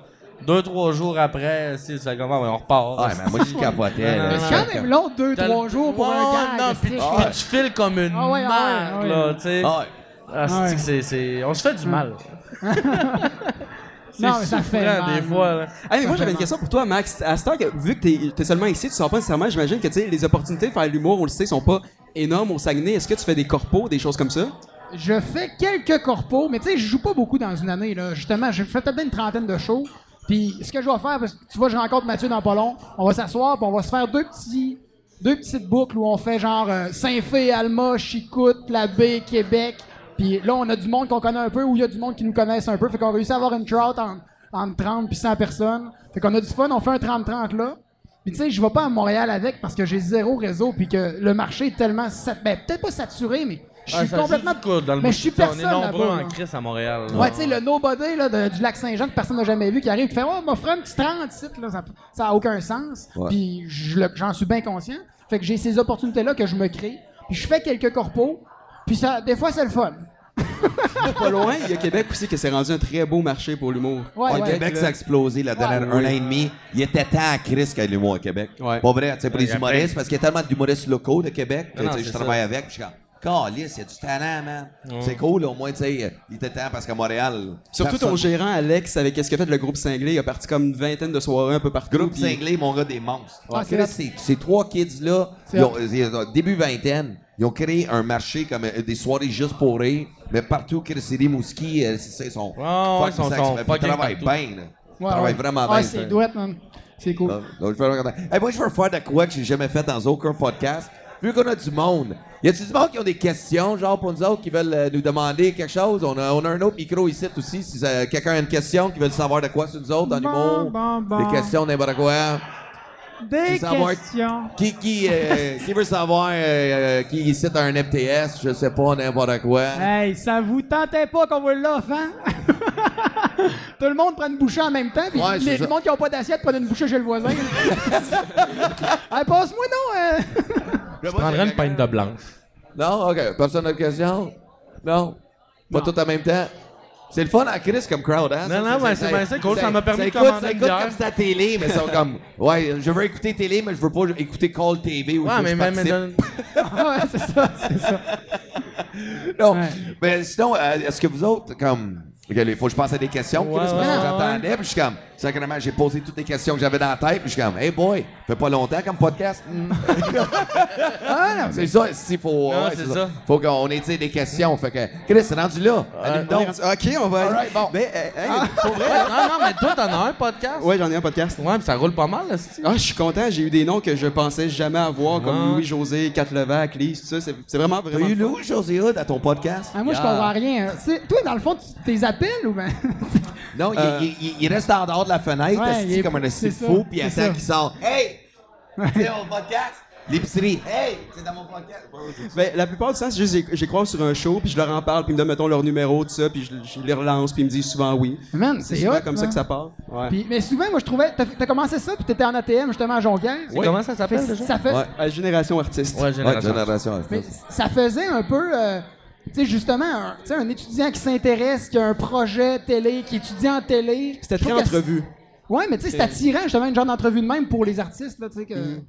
deux, trois jours après, c'est ça comment on repart.
Ouais, mais moi, je capotais. là.
Non,
C'est quand même long, deux,
T'as
trois jours pour
Ouais,
un gag.
Non, puis tu, puis tu files comme une
Ah ouais, ah ouais, ah
là, tu sais.
Ah ouais.
Ah, c'est
Ouais.
que c'est, c'est- On se fait du mal.
Non, mais ça fait mal,
des fois. Là.
Ah, mais moi, j'avais une question pour toi, Max. À ce temps, que, vu que t'es es seulement ici, tu sors pas nécessairement, j'imagine que les opportunités de faire de l'humour, on le sait, sont pas énormes au Saguenay. Est-ce que tu fais des corpos, des choses comme ça?
Je fais quelques corpos, mais tu sais, je joue pas beaucoup dans une année. Là. Justement, je fais peut-être une trentaine de shows. Puis ce que je vais faire, parce que tu vois, je rencontre Mathieu dans pas long, on va s'asseoir, puis on va se faire deux petits, deux petites boucles où on fait genre euh, Saint-Fé, Alma, Chicoute, La Baie, Québec. Puis là, on a du monde qu'on connaît un peu, ou il y a du monde qui nous connaissent un peu. Fait qu'on réussit à avoir une crowd en- entre 30 puis 100 personnes. Fait qu'on a du fun, on fait un 30-30 là. Puis tu sais, je vais pas à Montréal avec parce que j'ai zéro réseau puis que le marché est tellement sat- ben, peut-être pas saturé mais je suis complètement
dans le
mais je suis
sais, On est
personne
nombreux en
là.
crise à Montréal. là.
Ouais, tu sais, le nobody là, de- du lac Saint-Jean que personne n'a jamais vu qui arrive qui fait m'a ferait un petit 30 site, là, ça, ça a aucun sens.
Ouais.
Puis je le- j'en suis bien conscient. Fait que j'ai ces opportunités-là que je me crée. Puis je fais quelques corpos. Puis ça, des fois, c'est le fun.
Pas loin, il y a Québec aussi que c'est rendu un très beau marché pour l'humour.
Ouais,
Ouais,
ouais.
Québec, ça a explosé la dernière
Ouais.
un an et demi. Il était temps à Chris qu'il y ait de l'humour à Québec.
Ouais.
Pas vrai, tu sais, pour les humoristes, parce qu'il y a tellement d'humoristes locaux de Québec que
Non, non,
je travaille
ça.
avec. Puis je suis comme, Calice, il y a du talent, man. C'est cool, au moins, tu sais, il était temps parce qu'à Montréal.
Surtout
personne-
ton gérant Alex, avec ce qu'a fait le groupe Cinglé, il a parti comme une vingtaine de soirées un peu partout.
Groupe
puis-
cinglé, mon gars, des monstres.
Ah,
ces, ces trois kids-là, ont- début vingtaine, ils ont créé un marché comme euh, des soirées juste pour rire. Mais partout, Chris et Rimouski, euh, c'est ça, ils sont.
Ouais, ouais,
fucking
ils sont-
travaillent bien, là. Ils
Ouais,
travaillent vraiment
Ah,
bien.
c'est douette, man. C'est cool.
Donc, donc, je vais. Hey, moi, je veux faire de quoi que j'ai jamais fait dans aucun podcast. Vu qu'on a du monde, y a-tu du monde qui ont des questions, genre pour nous autres, qui veulent euh, nous demander quelque chose? On a, on a un autre micro ici aussi. Si euh, quelqu'un a une question, qui veut savoir de quoi sur nous autres, dans
Bon,
l'humour,
bon, bon.
des questions, n'importe quoi.
Des
Tu veux savoir-
questions.
Qui, qui, euh, qui veut savoir euh, qui ici a un MTS, je sais pas, n'importe quoi.
Hey, ça vous tentait pas qu'on vous l'offre, hein? Tout le monde prend une bouchée en même temps, puis
Ouais, c'est
les
ça.
le monde qui n'a pas d'assiette prend une bouchée chez le voisin. hey, passe-moi non! euh.
Je
prendrais une pinte de blanche.
Non? OK. Personne n'a de question? Non? Pas tout en même temps? C'est le fun à Chris comme crowd, hein?
Non, non, mais c'est bien ça, cool, ça m'a permis de commander
Ça écoute comme à télé, mais sont comme... Ouais, je veux écouter télé, mais je veux pas écouter Call TV ou
Ouais, mais, mais donne-
ouais, c'est ça, c'est ça.
Non, mais sinon, euh, est-ce que vous autres, comme... Il faut que je pense à des questions,
Ouais,
Chris, parce que
ouais,
j'entendais, puis je suis comme... Sacrément, j'ai posé toutes les questions que j'avais dans la tête, puis je suis comme... Hey boy, fait pas longtemps comme podcast.
Ah, non,
c'est ça, s'il faut...
Non,
ouais,
c'est ça.
Faut qu'on ait, des questions, fait que... Chris, c'est rendu là. Donc.
rendu- Ok, on va.
All right, bon.
Euh, hey, pour vrai.
Ouais, non, non, mais toi, t'en as un podcast?
Ouais, j'en ai un podcast.
Ouais, pis ça roule pas mal, là,
Ah, je suis content, j'ai eu des noms que je pensais jamais avoir, comme. Louis-José, Kat Levac, Lise, tout ça. C'est c'est vraiment,
T'as
vraiment.
eu
fun.
Louis José Hood à ton podcast?
Ah, moi, je comprends rien. hein. C'est- Toi, dans le fond, tu t'es ou ben?
Non, il-
Euh,
il, il- il reste en dehors de la fenêtre,
Ouais,
asti,
il est-
comme un
c'est
fou, puis il attend
ça.
qu'il sort. Hey! C'est mon podcast? L'épicerie. Hey! C'est dans mon podcast.
Ben, la plupart du temps, c'est juste j'ai- croise sur un show, puis je leur en parle, puis ils me donnent, mettons, leur numéro, tout ça, puis je, je les relance, puis ils me disent souvent oui.
Man,
C'est souvent
hot,
comme ça que ça part. Ouais.
Mais souvent, moi, je trouvais. T'as as commencé ça, puis t'étais en ATM, justement, à Jonquière.
Oui.
Comment ça s'appelle
Fait-
déjà?
ça fait.
Ouais.
À Génération Artiste.
Ouais,
Ouais,
génération.
génération.
Mais ça faisait un peu, euh, sais, justement, un, un étudiant qui s'intéresse, qui a un projet télé, qui étudie en télé.
C'était très entrevue.
Ouais, mais tu sais, c'est attirant, justement, une genre d'entrevue de même pour les artistes, là, tu sais, que. Je-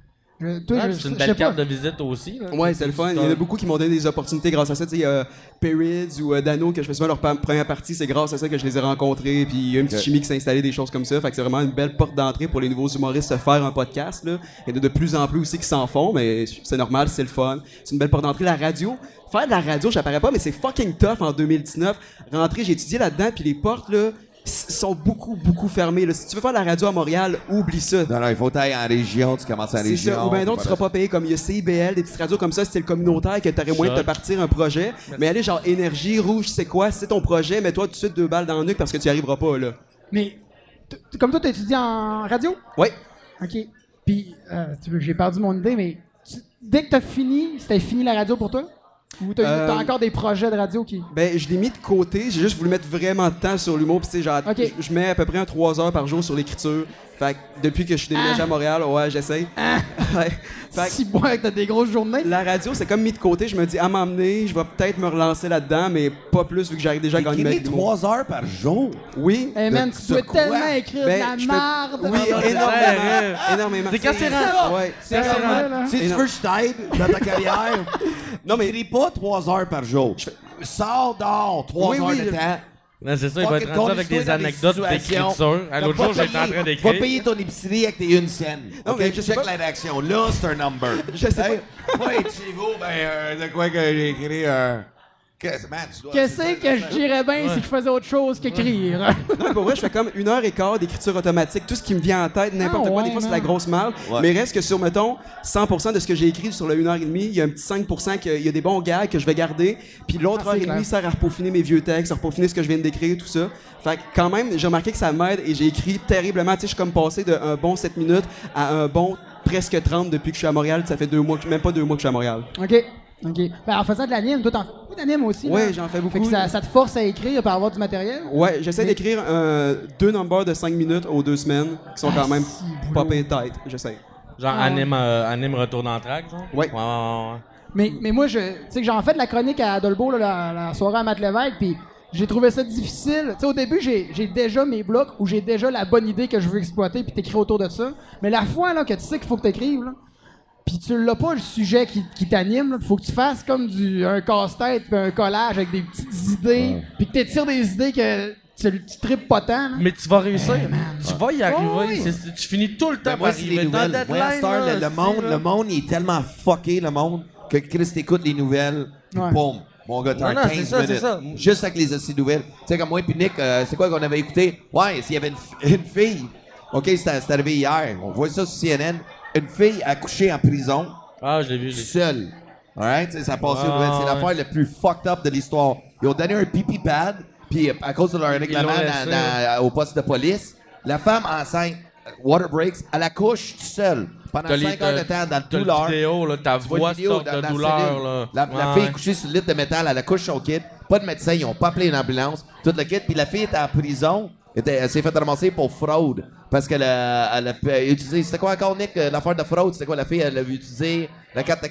toi,
Ah, c'est une belle carte de visite aussi. là.
Ouais, c'est le fun. Il y en a beaucoup qui m'ont donné des opportunités grâce à ça. Tu sais, il y a Perrids ou euh, Dano, que je fais souvent leur première partie, c'est grâce à ça que je les ai rencontrés. Puis il y a une petite chimie qui s'est installée, des choses comme ça. Fait que c'est vraiment une belle porte d'entrée pour les nouveaux humoristes de faire un podcast. Là. Il y en a de plus en plus aussi qui s'en font, mais c'est normal, c'est le fun. C'est une belle porte d'entrée. La radio, faire de la radio, j'apparais pas, mais c'est fucking tough en 2019. Rentrer, j'ai étudié là-dedans, puis les portes, là, sont beaucoup, beaucoup fermées. là. Si tu veux faire de la radio à Montréal, oublie ça.
Non, non, il faut aller en région, tu commences en
C'est
région.
ça. Ou bien d'autres, tu seras pas payé comme il y a CIBL, des petites radios comme ça, c'était le communautaire que t'aurais moyen de te partir un projet. Mais aller genre énergie, rouge, c'est quoi? C'est ton projet, mais toi tout de suite deux balles dans le nuque parce que tu y arriveras pas là.
Mais, comme toi, tu étudies en radio?
Ouais.
OK. Puis, euh, tu veux, j'ai perdu mon idée, mais tu- dès que t'as fini, c'était fini la radio pour toi? Ou t'as,
Euh,
encore des projets de radio qui.
Ben, je l'ai mis de côté. J'ai juste voulu mettre vraiment de temps sur l'humour. Puis, genre,
Ok.
je- je mets à peu près un 3 heures par jour sur l'écriture. Fait que depuis que je suis déménagé
Ah.
à Montréal, ouais, j'essaye. Ouais. Fait
Si bon, que t'as des grosses journées.
la radio, c'est comme mis de côté. Je me dis, à m'emmener, je vais peut-être me relancer là-dedans, mais pas plus vu que j'arrive déjà à gagner ma vie.
Trois heures par jour.
Oui.
Hey man,
de-
tu dois tellement écrire
Ben,
de la marde.
Oui,
Ah, c'est
énormément.
vrai.
énormément.
C'est quand c'est rendu-
Ouais.
C'est là.
Si tu veux que je t'aide dans ta carrière,
Non, mais
N'écris pas trois heures par jour. Sors dehors trois
Oui,
heures
oui,
de
je-
temps.
Non, c'est ça, il va être rendu avec des anecdotes d'écriture. À L'autre
pas
jour, j'étais en train
Va
d'écrire.
payer ton épicerie avec tes une scène. OK,
je
check
pas-
la rédaction. Là, c'est un number.
Je sais
être chez vous, ben, euh, de quoi que j'ai écrit euh, Qu'est-ce
que je dirais bien si je faisais autre chose qu'écrire?
Non, pour vrai, je fais comme une heure et quart d'écriture automatique, tout ce qui me vient en tête, n'importe
Ah
quoi.
ouais,
Des fois, c'est de la grosse mal.
Ouais.
Mais reste que sur, mettons, 100% de ce que j'ai écrit sur le 1 heure et demie, il y a un petit 5% qu'il y a des bons gars que je vais garder. Puis l'autre
Ah,
heure et demie sert à repeaufiner mes vieux textes, à repeaufiner ce que je viens d'écrire, tout ça. Fait que quand même, j'ai remarqué que ça m'aide et j'ai écrit terriblement. Tu sais, je suis comme passé d'un bon 7 minutes à un bon presque 30 depuis que je suis à Montréal. Ça fait deux mois, même pas deux mois que je suis à Montréal.
OK. OK. Ben, en faisant de l'anime, toi, t'en fais beaucoup d'anime aussi. Là.
j'en fais
Fait
beaucoup.
que ça, ça te force à écrire pour avoir du matériel?
Ouais, j'essaie
Mais-
d'écrire euh, deux numbers de 5 minutes aux deux semaines, qui sont quand
Ah,
même
si,
pas
boulot.
payés tête. J'essaie.
Genre,
Ah ouais.
anime, euh, anime retour dans le track, genre?
Ouais.
Ouais, ouais, ouais.
Mais, mais moi, je, tu sais que j'en fais de la chronique à Dolbeau, là, la, la soirée à Matt Lévesque, puis j'ai trouvé ça difficile. Tu sais, au début, j'ai j'ai déjà mes blocs où j'ai déjà la bonne idée que je veux exploiter, puis t'écris autour de ça. Mais la fois là, que tu sais qu'il faut que t'écrives, là, puis tu l'as pas le sujet qui, qui t'anime, là, faut que tu fasses comme du, un casse-tête, puis un collage avec des petites idées, puis que t'étires des idées que tu, tu tripes pas tant. là.
Mais tu vas réussir. tu vas y arriver.
Oh, oui.
C'est- Tu finis tout le temps
Ben,
par
moi, c'est les
arriver. Dans
nouvelles.
le
Moi, à cette
deadline,
heure,
là,
le, le
c'est,
monde, le monde, il est tellement fucké, le monde, que Chris t'écoute les nouvelles, puis
Ouais.
boum. Mon gars, t'as
Non,
un
non,
15
c'est ça,
minutes.
c'est ça.
Juste avec les aussi nouvelles. Tu sais, comme moi et Nick, euh, c'est quoi qu'on avait écouté? Ouais, s'il y avait une, fi- une fille. OK, c'était c'est arrivé hier. On voit ça sur CNN. Une fille accouchée en prison,
Ah, je l'ai vu.
seule. Alright? Ça a passé
Ah.
C'est
ouais.
l'affaire la plus fucked up de l'histoire. Ils ont donné un pipi pad, puis à cause de leur règlement dans- dans- au poste de police, la femme enceinte, water breaks, elle accouche seule pendant
T'as les-
5 heures de temps dans le
le
douleur.
vidéo, là, ta voix
vidéo dans-
de
dans
douleur, là.
La, la
Ouais,
fille
ouais.
est couchée sur le lit de métal, elle accouche son kit. Pas de médecin, ils ont pas appelé une ambulance. Tout le kit. Puis la fille était en prison. Était- elle s'est fait ramasser pour fraude. Parce qu'elle a, elle a utilisé. C'était quoi encore, Nick, euh, l'affaire de fraude? C'était quoi? La fille? Elle a utilisé la carte de.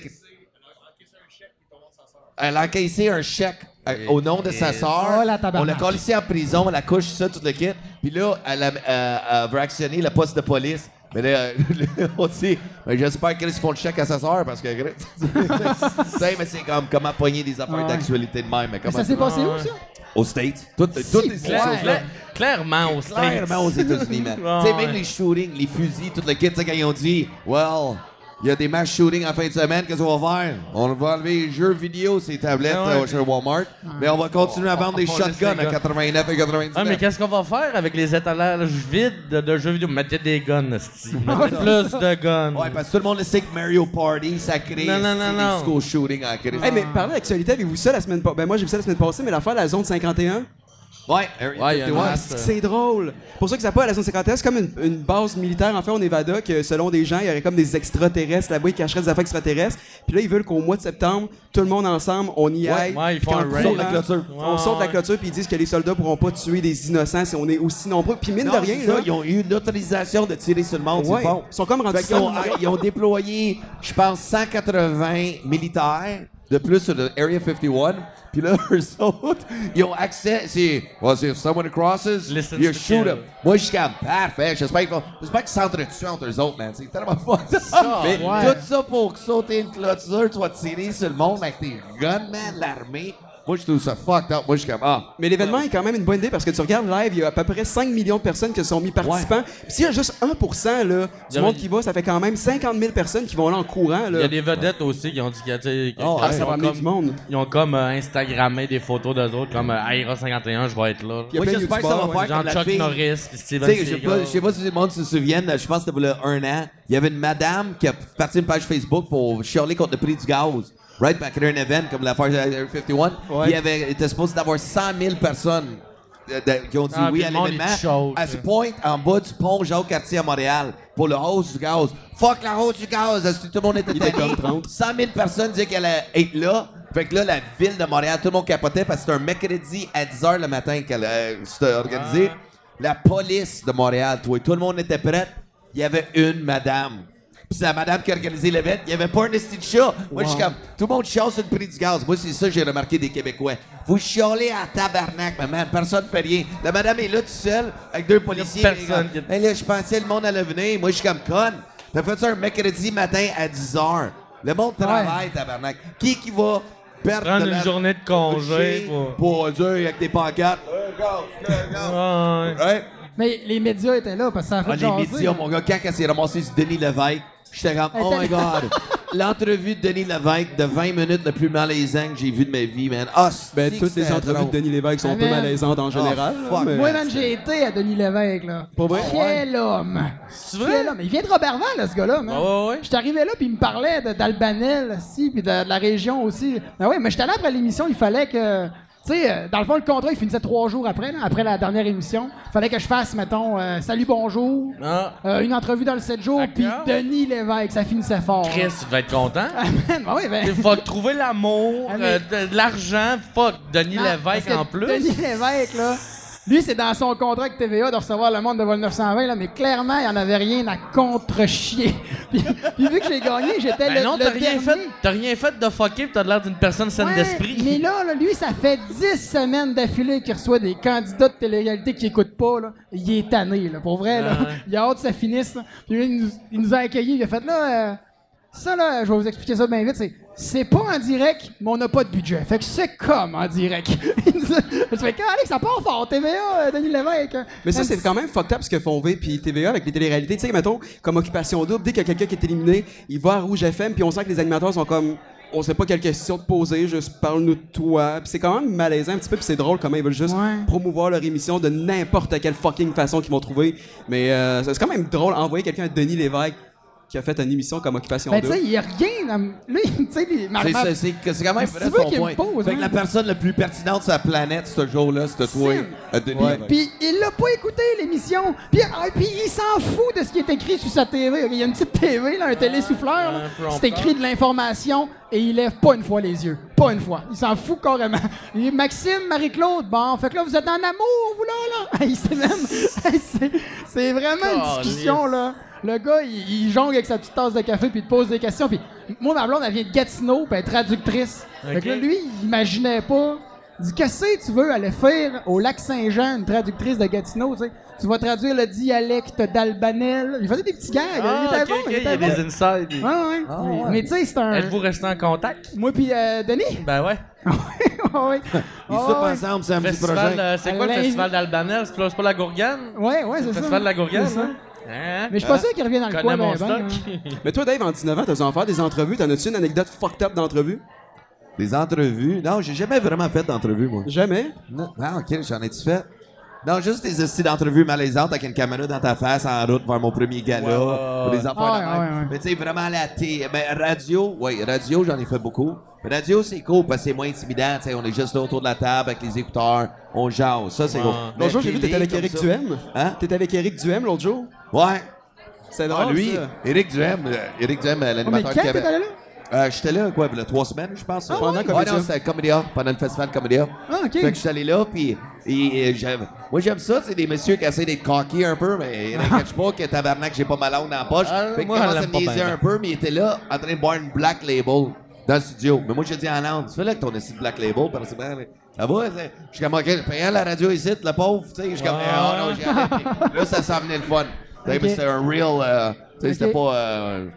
Elle a encaissé un chèque euh, au nom de sa sœur.
Oh, la
on l'a collé en prison, elle accouche ça, tout le kit. Puis là, elle a, euh, elle veut actionner le poste de police. Mais là, euh, on dit, mais j'espère qu'ils font le chèque à sa sœur parce que. Tu sais, mais c'est comme comment pogner des affaires
Ouais.
d'actualité de même. Mais
Mais ça s'est passé où, ça?
Aux States? Toutes, toutes ces
Claire-
choses-là.
claire- clairement, au States.
Clairement aux États-Unis, man.
Ouais,
tu sais, même
ouais.
les shootings, les fusils, tout le kit, quand ils ont dit, well, il y a des mass shootings en fin de semaine, qu'est-ce qu'on va faire? On va enlever les jeux vidéo, ces tablettes
Ah ouais.
là, chez Walmart, mais on va continuer à vendre des
on laisse
shotguns à
gars.
89 et 99.
Ah, mais qu'est-ce qu'on va faire avec les étalages vides de, jeux vidéo? Mettez des guns. Mettez plus de guns.
Ouais, parce que tout le monde le sait que Mario Party, ça crée
Non, non, non,
des
non.
school shootings en Christ.
Hey, mais parlez d'actualité, avez-vous ça la semaine passée? Ben moi j'ai vu ça la semaine passée, mais l'affaire de la zone 51.
Ouais,
Ouais,
Ouais, c'est
euh,
c'est drôle. Pour ça que ça pas à la zone 51, c'est comme une, une base militaire en fait au Nevada que selon des gens, il y aurait comme des extraterrestres là-bas, ils cacheraient des affaires extraterrestres. Puis là, ils veulent qu'au mois de septembre, tout le monde ensemble, on y
Ouais,
aille.
ouais, ils
Puis
font un raid.
Saute la clôture.
On
Ouais,
saute la
ouais.
clôture puis ils disent que les soldats pourront pas tuer des innocents si on est aussi nombreux. Puis mine
Non,
de rien,
ça,
là,
ils ont eu l'autorisation de tirer sur le monde,
ouais,
fond.
ils sont comme rendus
ont,
ça.
ils ont déployé, je pense, 180 militaires de plus sur le Area 51. Puis là, eux autres, ils ont accès. C'est. Well, if someone crosses,
Listen
you shoot him. Moi, je suis comme, parfait. J'espère qu'ils vont- j'espère qu'ils s'entretuent entre eux autres, man. C'est tellement fun. Mais
ouais.
tout ça pour sauter une clôture, tu vas tirer sur le monde avec tes guns, man, l'armée. Moi, je trouve ça fucked up. Moi, je suis comme, ah.
Mais l'événement est quand même une bonne idée parce que tu regardes live, il y a à peu près 5 millions de personnes qui se sont mis participants. Puis s'il y a juste 1% là,
Il y
du
a-
monde qui va, ça fait quand même 50 000 personnes qui vont là en courant.
Il y a des vedettes aussi qui ont dit que, sais, que-
Oh,
Ah,
qu'ils
ça
ont
va
comme-
du monde.
Ils ont comme euh, Instagrammé des photos d'eux autres, comme euh, Aira 51, je vais être là.
Il y a
Moi,
plein de
j'espère que ça va faire
Genre
comme la
Chuck
fille.
Norris, puis Steven
je sais pas,
Seagal.
je sais pas si le monde se souvienne, je pense que c'était là un an, il y avait une madame qui a parti une page Facebook pour chialer contre le prix du gaz. Right? Elle a créé un event comme l'affaire Area 51. Puis il avait, il était supposé d'avoir 100 000 personnes euh, de- qui ont dit
Ah,
oui à l'événement.
il choke,
À ce
là.
point, en bas du pont Jacques-Cartier à Montréal, pour le hausse du gaz. Fuck la hausse du gaz! Est-ce que Tout le monde était tanné.
comme 30.
100 000 personnes disaient qu'elle allait être là. Fait que là, la ville de Montréal, tout le monde capotait parce que c'était un mercredi à 10h le matin qu'elle euh, c'était organisé.
Ah.
La police de Montréal, toi, tout le monde était prêt. Il y avait une madame. Puis c'est la madame qui a organisé l'événement. Il n'y avait pas un esti de chat. Moi, je suis comme, tout le monde chiale sur le prix du gaz. Moi, c'est ça que j'ai remarqué des Québécois. Vous chialez à tabarnak, mais man, personne ne fait rien. La madame est là toute seule avec deux policiers.
personne
Hey, là, je pensais le monde allait venir. Moi, je suis comme conne. T'as fait ça un mercredi matin à 10h. Le monde travaille, tabarnak. Qui qui va perdre
Prendre
de
une
la-
journée de congé pour-
pour dire avec des pancartes? Hey.
Ouais.
Ouais.
Mais les médias étaient là parce que ça a fait
Ah, les
jaser.
médias, mon gars, quand elle s'est ramassée sur Denis Lévesque, j'étais comme, oh my god. L'entrevue de Denis Lévesque de 20 minutes le plus malaisant que j'ai vu de ma vie, man. Ah,
Ben, toutes les entrevues
drôle.
de Denis Lévesque sont un peu
Amen.
malaisantes en général.
Oh,
là,
fuck.
mais-
Moi, man, j'ai été à Denis Lévesque, là.
Pas vrai?
Quel homme!
C'est
Quel homme! Il vient de Robertval, là, ce gars-là, man.
Ouais, ouais, ouais.
J'étais arrivé là, puis il me parlait d'Albanel, aussi, puis de, de la région aussi. Ben oui, mais j'étais allé après l'émission, il fallait que. Tu sais, euh, dans le fond, le contrat, il finissait trois jours après, là, après la dernière émission. Il fallait que je fasse, mettons, euh, salut, bonjour,
Ah,
euh, une entrevue dans le 7 jours, puis
D'accord.
Denis Lévesque, ça finissait fort.
Chris, tu devais être content.
Ah, man, ben oui, ben.
Il faut trouver l'amour,
Ah, mais-
euh, de, de l'argent, fuck, Denis
Non, parce
Lévesque
que
en plus.
Denis Lévesque, là, lui, c'est dans son contrat avec TVA de recevoir le monde de vol 920, là, mais clairement, il n'y en avait rien à contre-chier. puis, puis vu que j'ai gagné, j'étais
Ben
le,
non, t'as rien, fait, t'as rien fait de fucké pis t'as l'air d'une personne saine
Ouais,
d'esprit.
Mais là, là, lui, ça fait 10 semaines d'affilée qu'il reçoit des candidats de télé-réalité qui écoutent pas. Là. Il est tanné, là, pour vrai. Là.
Ouais.
Il a hâte que ça finisse. là. Puis là, il nous, il nous a accueillis. Il a fait là, euh, ça, là, je vais vous expliquer ça bien vite. C'est, c'est pas en direct, mais on n'a pas de budget. Fait que c'est comme en direct. Je fais, Alex, ça part fort, TVA, euh, Denis Lévesque.
Mais ça, c'est quand même fucked up ce que font V puis TVA avec les téléréalités. Tu sais, mettons, comme Occupation Double, dès qu'il y a quelqu'un qui est éliminé, il va à Rouge FM, puis on sent que les animateurs sont comme. On sait pas quelle question te poser, juste parle-nous de toi. Puis c'est quand même malaisant un petit peu, puis c'est drôle comment ils veulent juste
Ouais.
promouvoir leur émission de n'importe quelle fucking façon qu'ils vont trouver. Mais euh, c'est quand même drôle envoyer quelqu'un à Denis Lévesque qui a fait une émission comme Occupation
Ben, tu sais, il y a rien. dans- Lui, tu sais, les- ma-
C'est quand même vrai
tu veux
son
qu'il me
point.
pose,
fait que
hein?
la personne la plus pertinente sur la planète, ce jour-là, c'était toi, euh, Denis.
Puis il l'a pas écouté l'émission. Puis, ah, puis il s'en fout de ce qui est écrit sur sa TV. Il y a une petite TV, là, un télésouffleur. là. C'est écrit de l'information et il lève pas une fois les yeux. Pas une fois. Il s'en fout carrément. Il dit, Maxime, Marie-Claude, bon, fait que là, vous êtes en amour, vous là, là. C'est même. hey, c'est- c'est vraiment une discussion, là. Le gars, il, il jongle avec sa petite tasse de café puis il te pose des questions. Puis moi, ma blonde, elle vient de Gatineau, puis elle est traductrice. Fait que là, lui, il imaginait pas. Il dit Qu'est-ce que tu veux aller faire au lac Saint-Jean, une traductrice de Gatineau, tu sais? Tu vas traduire le dialecte d'Albanel. Il faisait des petits gags.
Ah,
il était bon, il
il y a
bon.
des insides.
Ouais, ouais.
Ah,
Mais-
ouais.
Mais tu sais, c'est un.
Êtes-vous resté en contact?
Moi puis euh, Denis?
Ben ouais.
ouais.
Ils
Ouais,
soupent ensemble samedi
Festival,
prochain.
euh, c'est quoi le festival d'Albanel? C'est pas, la Gourgane?
Ouais, ouais, c'est
Le
ça.
festival de la Gourgane,
C'est ça.
Hein? Hein?
Mais je suis pas sûr qu'il revienne dans le coin.
mon
ben,
stock.
hein.
Mais toi, Dave, en 19 ans, t'as dû en faire des entrevues? T'en as-tu une anecdote fucked up d'entrevue?
Des entrevues? Non, j'ai jamais vraiment fait d'entrevue, moi.
Jamais?
Non, non, ok, j'en ai-tu fait? Non, juste des hosties d'entrevues malaisantes avec une caméra dans ta face en route vers mon premier gala.
Ouais.
ou des
Ouais,
de même.
ouais, ouais.
Mais tu sais, vraiment la télé. Ben, radio, oui, radio, j'en ai fait beaucoup. Mais radio, c'est cool parce que c'est moins intimidant. Tu sais, on est juste là autour de la table avec les écouteurs, on jase. Ça, c'est
Ouais.
cool. Mais
L'autre jour, j'ai vu, t'étais avec Eric Duhem.
Hein?
T'étais avec Eric Duhem l'autre jour.
Ouais.
C'est
Ah,
drôle,
lui,
ça.
Eric Duhem, euh, Eric Duhem, euh,
Oh, mais
l'animateur
t'es
Québec.
allé là?
Euh, J'étais là, quoi, il y a trois semaines, je pense.
Ah, pendant
ouais,
Comédia.
non, c'était Comédia, pendant le festival Comédia.
Ah, ok.
Fait que je suis allé là, puis j'aime- moi j'aime ça, c'est des messieurs qui essaient d'être cocky un peu, mais n'inquiète pas que tabarnak, j'ai pas ma langue dans la poche.
Ah,
fait que
moi,
commence
je
à me
pas
niaiser un peu, mais il était là, en train de boire une Black Label. dans le studio. Mais moi, j'ai dit en langue, tu fais là que ton esti de Black Label, parce que ben, ça va, je suis comme, OK, payant la radio ici, le pauvre, tu sais, je suis comme,
Ouais.
oh non, j'ai arrêté. Là, ça s'en venait le fun. Tu sais, mais
Ok.
C'était un real, euh, tu sais, c'était
Ok.
pas, euh,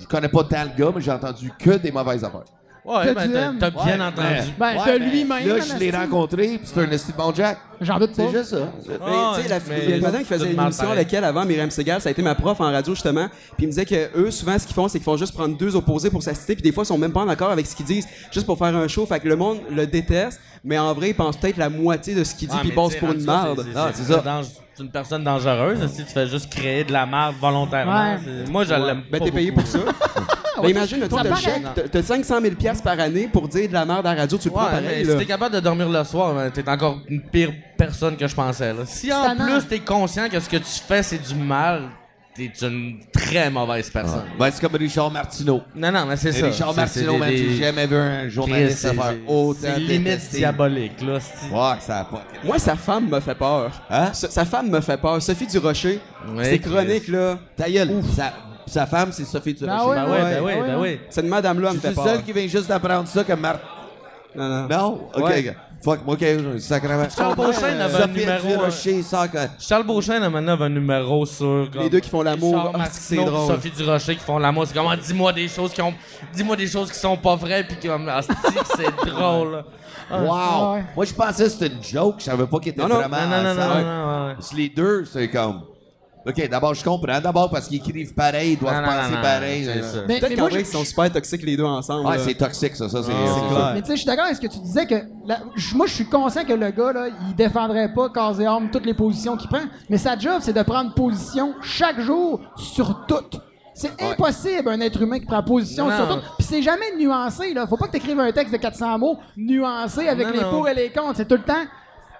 je connais pas tant le gars, mais j'ai entendu que des mauvaises affaires.
Ouais, ben,
tu
t'as bien
Ouais,
entendu.
Ben, de lui-même,
Là, je l'ai rencontré, puis c'est un esti de bon Jack.
J'en doute pas.
C'est juste ça.
Mais,
Ah,
tu sais, la
mais
il y a une madame qui faisait une émission
pareil.
avec elle avant, Myriam Segal, ça a été ma prof en radio justement, puis il me disait que eux souvent ce qu'ils font c'est qu'ils font juste prendre deux opposés pour s'assister, puis des fois ils sont même pas en accord avec ce qu'ils disent, juste pour faire un show, fait que le monde le déteste, mais en vrai ils pensent peut-être la moitié de ce qu'il dit
Ouais,
puis ils
sais,
pour une merde.
c'est-
Ah, ça.
C'est une personne dangereuse si tu fais juste créer de la merde volontairement.
Ouais.
C'est- Moi, je l'aime
Ben
pas
t'es payé
beaucoup.
pour ça. imagine, toi
Ça
t'as le
paraît.
chèque, t'as- t'as 500 000 piastres par année pour dire de la merde à la radio, tu le prends pareil
si t'es capable de dormir le soir, ben, t'es encore une pire personne que je pensais. Là. Si en plus t'es conscient que ce que tu fais c'est du mal, t'es une très mauvaise personne.
Ben, c'est comme Richard Martineau.
Non, non, mais c'est ça.
Richard Martineau, man,
des-
j'ai jamais vu un journaliste faire
c'est-
autant
C'est limite diabolique, là.
Ouais, ça a pas.
Moi sa femme me fait peur.
Hein?
Sa, sa femme me fait peur. Sophie Durocher,
Ouais,
c'est chronique là.
Ta gueule, sa, sa femme, c'est Sophie Durocher.
Ben ouais,
Ben ouais, ben oui,
ouais,
ben
ouais.
oui.
Cette madame là me
Je suis
fait
le
peur.
seul qui vient juste d'apprendre ça comme Marc.
Non non.
Non? OK.
Ouais.
gars. Fuck, OK, sacrément.
Charles Beauchesne avait un numéro. euh,
Durocher, ça, quand-
Charles Beauchesne a maintenant un numéro sur. comme,
Les deux qui font l'amour, ah, c'est drôle.
Sophie Durocher qui font l'amour. C'est comme, ah, dis-moi des choses qui ont. Dis-moi des choses qui sont pas vraies, puis comme, ah, c'est- c'est drôle. Ah.
Wow!
ouais.
Moi, je pensais que c'était une joke. Je savais pas qu'ils étaient
Non, non.
vraiment
Non, non, non, non, non, ouais.
Les deux, c'est comme... OK, d'abord, je comprends. D'abord, parce qu'ils écrivent pareil, ils doivent
Non, non,
penser
non, non,
pareil.
c'est
Euh,
ça.
Mais,
Peut-être
mais
qu'en
moi,
vrai,
je-
ils sont super toxiques les deux ensemble.
Ouais,
là.
c'est toxique, ça. ça c'est
Ah,
c'est.
Mais tu sais, je suis d'accord avec ce que tu disais que la- je- moi, je suis conscient que le gars, là, il défendrait pas corps et âme toutes les positions qu'il prend. Mais sa job, c'est de prendre position chaque jour sur toutes. C'est
Ouais.
impossible un être humain qui prend position
Non.
sur tout. Puis c'est jamais nuancé, là. Faut pas que t'écrives un texte de 400 mots nuancé avec
Non,
les
non.
pour et les contre. C'est tout le temps.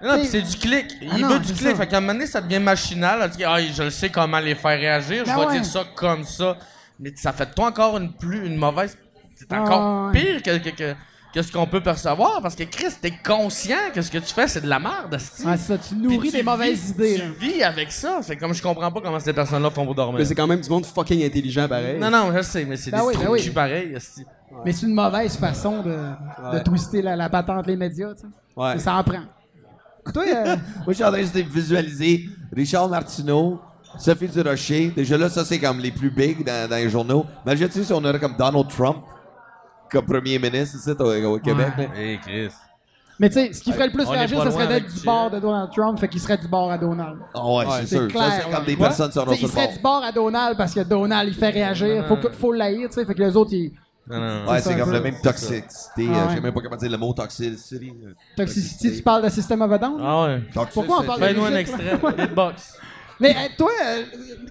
Non, c'est du clic. Il
Ah non,
veut du clic.
ça.
Fait qu'à un moment donné, ça devient machinal. Elle dit, ah, je sais comment les faire réagir. Je
Ben
vais
ouais.
dire ça comme ça. Mais ça fait de toi encore une plus une mauvaise. C'est
Ah
encore
ouais.
pire que, que, que, que ce qu'on peut percevoir. Parce que Chris, t'es conscient que ce que tu fais, c'est de la merde, asti.
Ouais, c'est ça, tu nourris
tu
des mauvaises
vis-
idées. là.
Tu vis avec ça. C'est comme je comprends pas comment ces personnes-là font pour dormir.
Mais c'est quand même du monde fucking intelligent pareil.
Non, non, je sais, mais c'est
Ben
des
oui, ben
de
oui.
asti.
Mais c'est une mauvaise façon de, de
Ouais.
twister la, la patente les médias, tu sais.
Ouais.
Et Ça en prend. Toi, euh,
Moi, je suis en train de visualiser Richard Martineau, Sophie Durocher. Déjà là, ça, c'est comme les plus big dans, dans les journaux. Imagine-tu si on aurait comme Donald Trump comme premier ministre ici au, au Québec.
Ouais.
là.
Hey, Chris.
mais tu sais, ce qui ferait le plus réagir, ce serait d'être du bord de Donald Trump, fait qu'il serait du bord à Donald.
Ah ouais,
Ouais,
c'est sûr.
clair,
ça, c'est comme des personnes sur
T'sais,
sur
il
le
serait
bord.
du bord à Donald parce que Donald, il fait réagir. Faut, faut l'haïr, tu sais. Fait que les autres, ils.
Non, non, non.
Ouais, c'est comme la même toxicité.
Ah
euh,
ouais.
Je sais même pas comment dire le mot toxicity. euh,
Toxicity, tu parles de System of a Down?
Ah ouais.
toxic,
Pourquoi on parle
Fais-nous un extrait. Beatbox.
Mais euh, toi,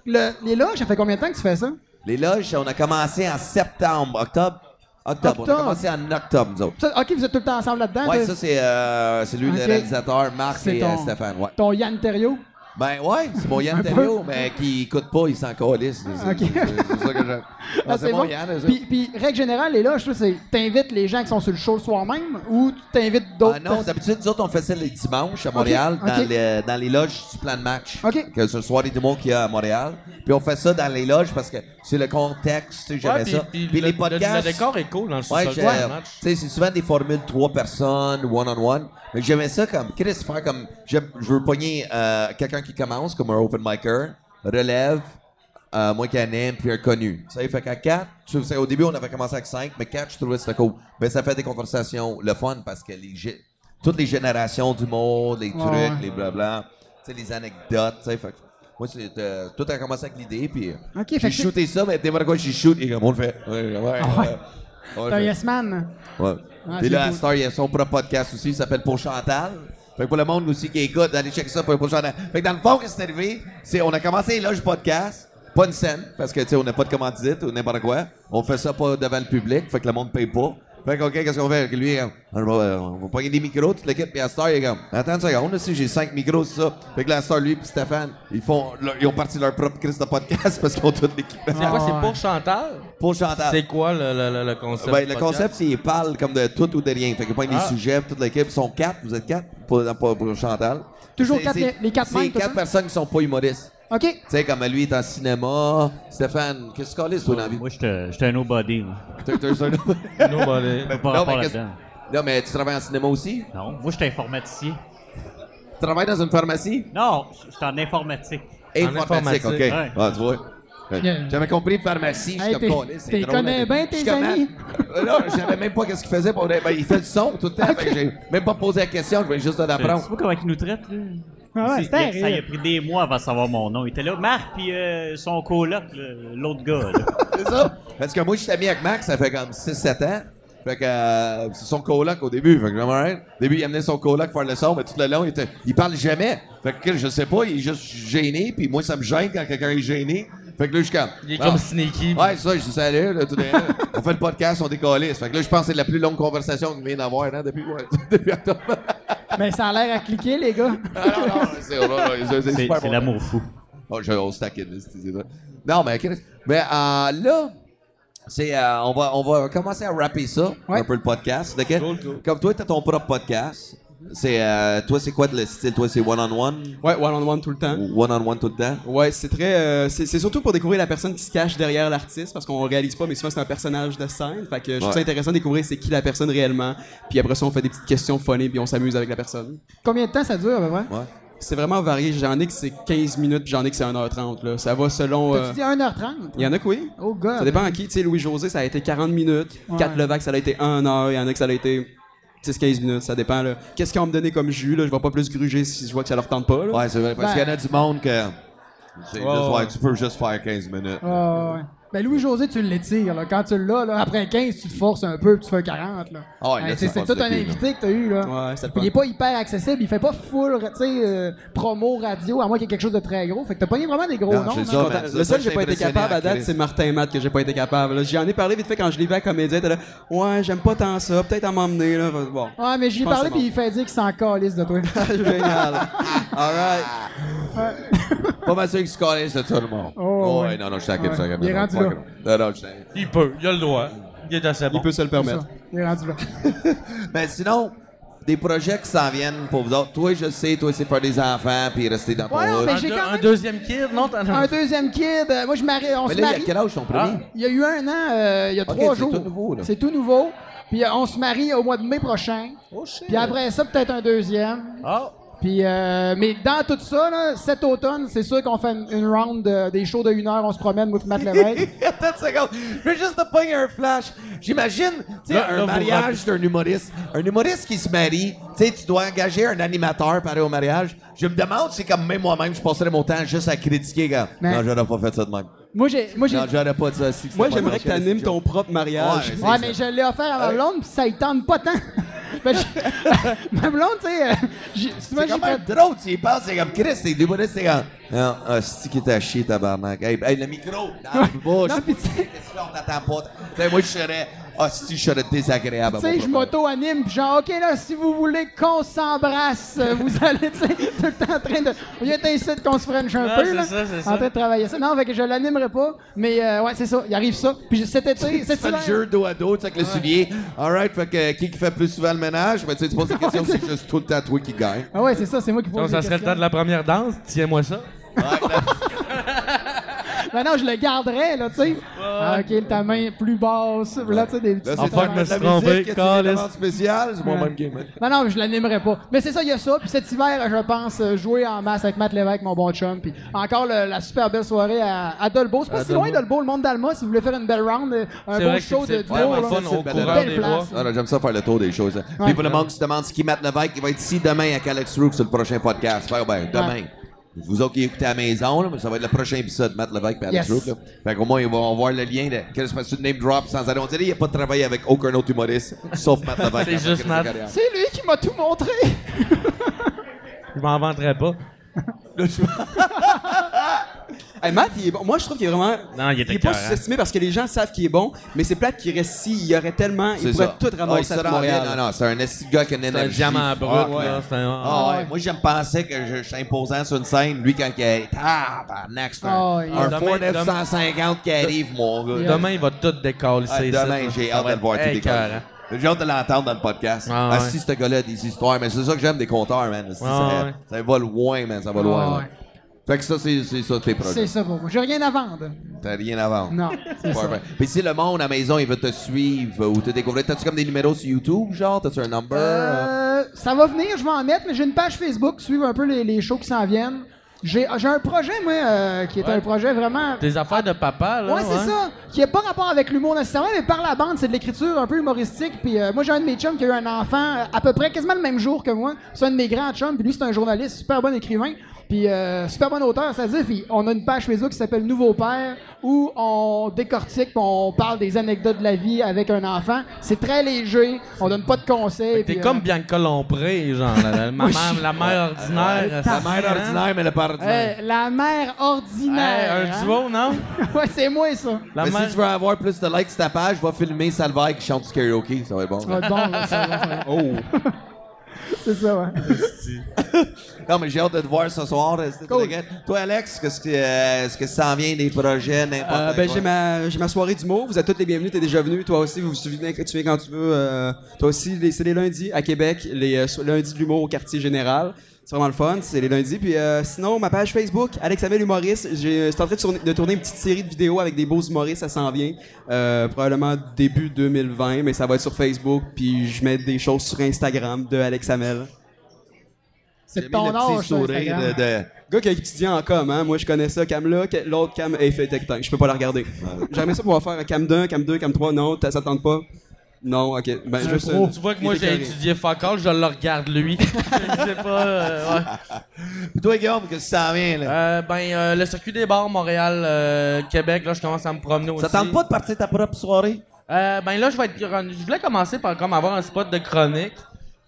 le- les loges, ça fait combien de temps que tu fais ça?
Les loges, on a commencé en septembre, octobre. Octobre. On a commencé en octobre, nous autres.
Ça, ok, vous êtes tout le temps ensemble là-dedans?
Ouais, ça, c'est euh, c'est lui, le réalisateur, Marc et
ton-
euh, Stéphane. Ouais.
Ton Yann Terrio?
Ben ouais, c'est mon Yann. Terriot, mais qui écoute pas, il s'en calisse. C'est
Ok.
c'est- ça que j'aime.
Ah,
Ah, c'est
bon.
Yann.
Puis, puis, règle générale, les loges, toi, c'est t'invites les gens qui sont sur le show le soir même ou tu t'invites d'autres
Ah non, d'habitude, nous autres, on fait ça les dimanches à Montréal. Dans, les, dans les loges du plan de match.
Ok.
Que c'est le soirée d'humour qu'il y a à Montréal. Puis on fait ça dans les loges parce que c'est le contexte, tu sais, j'aimais
Ouais,
ça.
puis
Puis
le,
les
le-
podcasts.
le décor est cool dans le
Ouais,
sous-sol du match.
sais, c'est souvent des formules trois personnes, one-on-one. Mais j'aimais ça comme, Chris, faire comme, j'aime- je veux pogner euh, quelqu'un qui commence, comme un open micer, relève, euh, moi qui anime, puis un connu. Ça fait qu'à quatre, tu sais, au début, on avait commencé avec cinq, mais quatre, je trouvais que c'était cool. Mais ça fait des conversations, le fun, parce que les, toutes les générations d'humour, les trucs,
Ouais.
les blabla, tu sais, les anecdotes, tu sais, fait que moi, c'est, euh, tout a commencé avec l'idée, puis
Ok, fait
j'ai
que c'est-
shooté ça, mais n'importe quoi, j'ai shoot, et comme on le fait. Ouais, ouais, ouais.
Ah.
On le
T'es un
fait.
yes man.
Ouais.
Ah,
Puis
c'est
là, à
cool.
Star, il y a son propre podcast aussi, il s'appelle Pour Chantal. Fait que pour le monde aussi qui écoute, allez checker ça pour, pour Chantal. Fait que dans le fond, qu'est-ce qui est arrivé? C'est, on a commencé les loges podcast, pas une scène, parce que, tu sais, on n'a pas de commandite ou n'importe quoi. On fait ça pas devant le public, fait que le monde paye pas. Fait que, OK, qu'est-ce qu'on fait? Lui, euh, on va, on va pogner des micros, toute l'équipe, puis à Star, il est comme, attends une seconde, là, si j'ai cinq micros, c'est ça. Fait que Star, lui, puis Stéphane, ils font, leur- ils ont parti leur propre crise de podcast parce qu'ils ont toute l'équipe.
C'est quoi, c'est pour Chantal?
Pour Chantal.
C'est quoi le, le, le, le concept?
Ben, le
podcast?
concept, c'est qu'ils parlent comme de tout ou de rien. Fait qu'ils prennent
Ah.
des sujets, toute l'équipe. Ils sont quatre, vous êtes quatre pour, pour, pour Chantal.
Toujours quatre- les quatre
C'est
mêmes,
quatre personnes qui sont pas humoristes.
OK.
Tu sais, comme lui, il est en cinéma. Stéphane, qu'est-ce que tu toi, dans la vie?
Moi, j'étais un nobody. là.
T'es- un-
Nobody.
Non, mais. Non, mais tu travailles en cinéma aussi?
Non, moi, j'étais informaticien.
Tu travailles dans une pharmacie?
Non, j'étais en informatique.
Informatique, OK.
Ouais.
Ah, tu vois. J'avais compris pharmacie,
Hey,
je
t'es-
comme drôle,
connais bien,
je suis
tes amis?
Là, je savais même pas qu'est-ce qu'il faisait. Pour... Ben, il fait du son tout le temps. que j'ai même pas posé la question, je vais juste
Tu sais
l'apprendre.
pas comment ils nous traitent, là?
Ah ouais,
C'est-
c'était
il a- ça a pris des mois avant de savoir mon nom. Il était là, Marc, puis euh, son coloc, l'autre gars. là.
C'est ça? Parce que moi, je suis ami avec Max, ça fait comme 6-7 ans. Fait que euh, c'est son coloc au début. Fait que alright. Au début, il amenait son coloc faire le son, mais tout le long, il, était, il parle jamais. Fait que je sais pas, il est juste gêné, puis moi, ça me gêne quand quelqu'un est gêné. Fait que là, je suis comme.
Il est
Ah.
comme sneaky.
Ouais, c'est ça, je dis salut, là, tout. On fait le podcast, on décalisse. Fait que là, je pense que c'est la plus longue conversation qu'on vient d'avoir, hein, depuis, ouais, depuis octobre.
Mais ça a l'air à cliquer, les gars.
Ah, non, non, c'est c'est- c'est
C'est
super
c'est
bon.
l'amour fou.
Oh, je, on se taquine, c'est ça. Non, mais, mais euh, là, c'est, euh, on, va, on va commencer à rapper ça,
Ouais.
un peu le podcast. ok?
Cool, cool.
Comme toi, t'as ton propre podcast. C'est, euh, toi, c'est quoi le style? Toi, c'est one-on-one?
Ouais, one-on-one tout le temps.
Ou One-on-one tout le temps?
Ouais, c'est très. euh, c'est surtout pour découvrir la personne qui se cache derrière l'artiste, parce qu'on réalise pas, mais souvent c'est un personnage de scène. Fait que je trouve ça
Ouais.
intéressant de découvrir c'est qui la personne réellement. Puis après ça, on fait des petites questions funny, puis on s'amuse avec la personne.
Combien de temps ça dure, à peu près?
Ouais.
C'est vraiment varié. J'en ai que c'est 15 minutes, puis j'en ai que c'est 1h30. Là. Ça va selon. euh,
T'as-tu dit 1h30?
Il y en a que oui.
Oh, God.
Ça dépend à qui. Tu sais, Louis-José, ça a été 40 minutes.
Ouais.
4 Levac, ça a été 1 heure. Il y en a que ça a été 10-15 minutes. Ça dépend. là. Qu'est-ce qu'ils vont me donner comme jus? Là? Je vais pas plus gruger si je vois que ça leur tente pas. Là.
Ouais, c'est vrai. Parce
Ben-
qu'il y en a du monde que. C'est
Ouais,
juste, ouais,
ouais.
tu peux juste faire 15 minutes.
Ah, ouais. Ben Louis-José, tu l'étires. Là. Quand tu l'as, là, après 15, tu te forces un peu puis tu fais 40. Là.
Ah ouais, là, tu
c'est tout un invité que t'as eu. Là.
Ouais,
Il est pas hyper accessible, il fait pas full, tu sais, euh, promo radio, à moins qu'il y ait quelque chose de très gros. Fait que t'as pas vraiment des gros
Non,
noms.
ça,
le seul que j'ai pas été capable à date, c'est Martin Matt que j'ai pas été capable. Là, J'en ai parlé vite fait quand je l'ai vu à Comédien. T'es là, ouais, j'aime pas tant ça, peut-être à m'emmener. Là. Bon,
Ouais, mais j'y ai parlé puis il fait dire qu'il s'en calisse de toi.
génial. Alright.
Pas mal sûr qu'il se calisse de tout le monde.
Oh,
ouais,
ouais.
non, non, je suis inquiet,
Il là.
Non, non, je
peut, il a le droit. Il est assez bon.
Il peut se le permettre.
ça. Il est rendu là.
Ben sinon, des projets qui s'en viennent pour vous autres. Toi, je sais, toi, c'est faire des enfants puis rester dans ton
Ouais, non,
hood.
mais
Un, deux-
quand
un
même-
deuxième kid, non? t'en as-
Un deuxième kid, euh, moi je marie, on
Mais
se
là, il y
marie.
a quel âge ton premier?
Il y a eu un an, euh, il y a trois
c'est
jours.
tout nouveau, là.
C'est tout nouveau. Puis euh, on se marie au mois de mai prochain.
Oh shit.
Puis après ça, peut-être un deuxième.
Ah!
Puis, euh, mais dans tout ça, là, cet automne, c'est sûr qu'on fait une, une round de- des shows de une heure, on se promène, moi, puis Matt Lévesque.
Attends une seconde. Je vais juste te pogner un flash. J'imagine, tu sais,
Là, là,
un
vous
mariage d'un humoriste. Un humoriste qui se marie, tu sais, tu dois engager un animateur pareil au mariage. Je me demande si, comme même moi-même, je passerais mon temps juste à critiquer. Quand...
Mais-
Non, j'aurais pas fait ça de même.
moi, j'ai, moi, j'ai,
Non, j'aurais pas dit ça. si c'était
Moi,
pas
j'aimerais que t'animes
je
ton propre mariage.
Ouais,
mais je l'ai offert à ma
Ouais.
blonde, puis ça y tente pas tant. Je- ma blonde, tu sais, euh, souvent,
C'est
j'ai fait-
drôle, tu y penses, c'est comme Chris, c'est humoristes, c'est comme. Non, ah, c'est qui t'a chier, tabarnak? Hey, hey, le micro, dans la bouche.
Non, puis tu sais-
Qu'est-ce que tu fais, on t'attend pas. Moi, je serais. Ah, si, je serais désagréable. à
Tu sais, je m'auto-anime, puis genre, OK, là, si vous voulez qu'on s'embrasse, euh, vous allez, tu sais, tout le temps en train de. Il y a ici qu'on se french un peu,
c'est
là.
ça, c'est
En
ça.
train de travailler ça. Non, fait que je l'animerai pas, mais euh, ouais, c'est ça, il arrive ça. Puis cet été, cet
fais le jeu dos à dos, tu sais, avec le soulier. Alright, fait que qui qui fait plus souvent le ménage? Ben, tu sais, tu poses la question, c'est juste tout le temps toi qui gagne.
Ah ouais, c'est ça, c'est moi qui pose
Donc, ça serait le temps de la première danse. Tiens-moi ça.
Ben non, je le garderais, là, tu sais. Ah, OK, ta main plus basse, là, tu sais, des petits...
Là, c'est de
me suis
la
trompé,
demandes spéciale, c'est mon
Ouais.
même game. hein.
Non, non, je l'animerai pas. Mais c'est ça, il y a ça. Puis cet hiver, je pense, euh, jouer en masse avec Matt Lévesque, mon bon chum. Puis encore le- la super belle soirée à, à Dolbeau. C'est pas
À
si loin,
Dolbeau.
Dolbeau, le monde d'Alma, si vous voulez faire une belle round, euh, un
C'est que
show
c'est-
de
c'est
duo.
c'est
bois.
Ah, j'aime ça faire le tour des choses. Puis pour le monde qui se demande ce qui est Matt Lévesque, il va être ici demain avec Alex Roof sur le prochain podcast. Fait que, ben, demain. Vous autres qui écoutez à la maison, là, mais ça va être le prochain épisode, Matt Lévesque et Alex
Yes.
Là. Fait qu'au moins, ils vont voir le lien de quel se de name drop sans arrêt. On dirait qu'il n'y a pas de travail avec aucun autre humoriste, sauf Matt Lévesque.
C'est juste Matt.
C'est lui qui m'a tout montré.
Je m'en vanterais pas.
Hey, Matt, il est bon. Moi, je trouve qu'il est vraiment.
Non, il était
est pas
écœurant.
sous-estimé parce que les gens savent qu'il est bon, mais c'est plate qu'il reste ici. Il y aurait tellement. Il
C'est
pourrait
ça.
tout
Ah, il
ramasser
se
à
rend
Montréal.
bien. Non, non, c'est un esti de gars qui a une
C'est un
énergie.
diamant brut,
Ah, ouais.
là. C'est un...
Ah ouais, moi j'aime penser que je, je suis imposant sur une scène. Lui, quand il est. Ah, ben, c'est un,
Ah, il-
un
Demain-
Ford
demain-
F-150 qui arrive, mon gars.
Demain, il va tout décoller.
Ah, demain, j'ai hâte de le voir tout décoller. J'ai hâte de l'entendre dans le podcast.
Ah,
Ah,
ouais.
si ce gars-là a des histoires, mais c'est ça que j'aime des compteurs, man. Si,
Ah,
ça,
ouais.
ça va loin, man. Ça va loin.
Ah, ouais.
Fait que ça, c'est ça tes projets.
C'est ça pour moi. J'ai rien à vendre.
T'as rien à vendre.
Non, c'est ça.
Puis si le monde à la maison, il veut te suivre ou te découvrir, t'as-tu comme des numéros sur YouTube, genre? T'as-tu un number?
Euh, ça va venir, je vais en mettre, mais j'ai une page Facebook, suivre un peu les, les shows qui s'en viennent. J'ai j'ai un projet, moi, euh, qui est
Ouais.
un projet vraiment.
Tes affaires de papa, là.
Ouais, c'est ça. Qui n'a pas rapport avec l'humour nécessairement, mais par la bande, c'est de l'écriture un peu humoristique. Puis euh, moi, j'ai un de mes chums qui a eu un enfant euh, à peu près quasiment le même jour que moi. C'est un de mes grands chums, puis lui, c'est un journaliste, super bon écrivain. Puis euh, super bon auteur, ça dit. Puis on a une page Facebook qui s'appelle Nouveau Père, où on décortique, puis on parle des anecdotes de la vie avec un enfant. C'est très léger, on donne pas de conseils.
T'es comme
euh,
Bianca Lompré, genre, la, la- mère, la mère ordinaire.
La mère
hein?
ordinaire, mais le père ordinaire.
euh, la mère ordinaire.
Hey, un
hein?
duo, non?
ouais, c'est moi ça.
La
mais
mère...
si tu veux avoir plus de likes sur ta page, va filmer Salvaire qui chante du karaoke, ça va être bon.
Ça va être bon, là, ça va être bon.
Oh!
C'est ça, ouais.
Non, mais j'ai hâte de te voir ce soir. euh, c'était
Cool.
Toi, Alex, qu'est-ce que, euh, est-ce que ça en vient des projets, n'importe
Euh, ben,
quoi?
j'ai ma, j'ai ma soirée d'humour. Vous êtes tous les bienvenus. T'es déjà venu. Toi aussi, vous vous souvenez que tu viens quand tu veux. euh, toi aussi, c'est les lundis à Québec, les lundis de l'humour au quartier général. C'est vraiment le fun, c'est les lundis. Puis euh, sinon, ma page Facebook, Alex Abel Humoriste. J'ai c'est en train de tourner, de tourner une petite série de vidéos avec des beaux humoristes, ça s'en vient. Euh, probablement début 2020, mais ça va être sur Facebook. Puis je mets des choses sur Instagram de Alex Hamel.
C'est ton ça,
sourire
Instagram.
de, de-
Gars qui a étudié en com, hein. Moi, je connais ça, cam là. L'autre cam est fait tectin. Je peux pas la regarder. J'aimerais ça pouvoir faire cam 1, cam 2, cam 3. Non, t'as- ça tente pas. Non, ok. Ben,
C'est
juste.
un pro.
Tu vois que moi, j'ai étudié fuck all, je le regarde, lui. Je sais pas, euh, ouais.
Puis toi, Guillaume, qu'est-ce que ça en vient, là?
Euh, ben, euh, le circuit des bars, Montréal, euh, Québec, là, je commence à me promener aussi.
ça tente pas de partir ta propre soirée?
Euh, ben là, je vais être. Je voulais commencer par comme avoir un spot de chronique.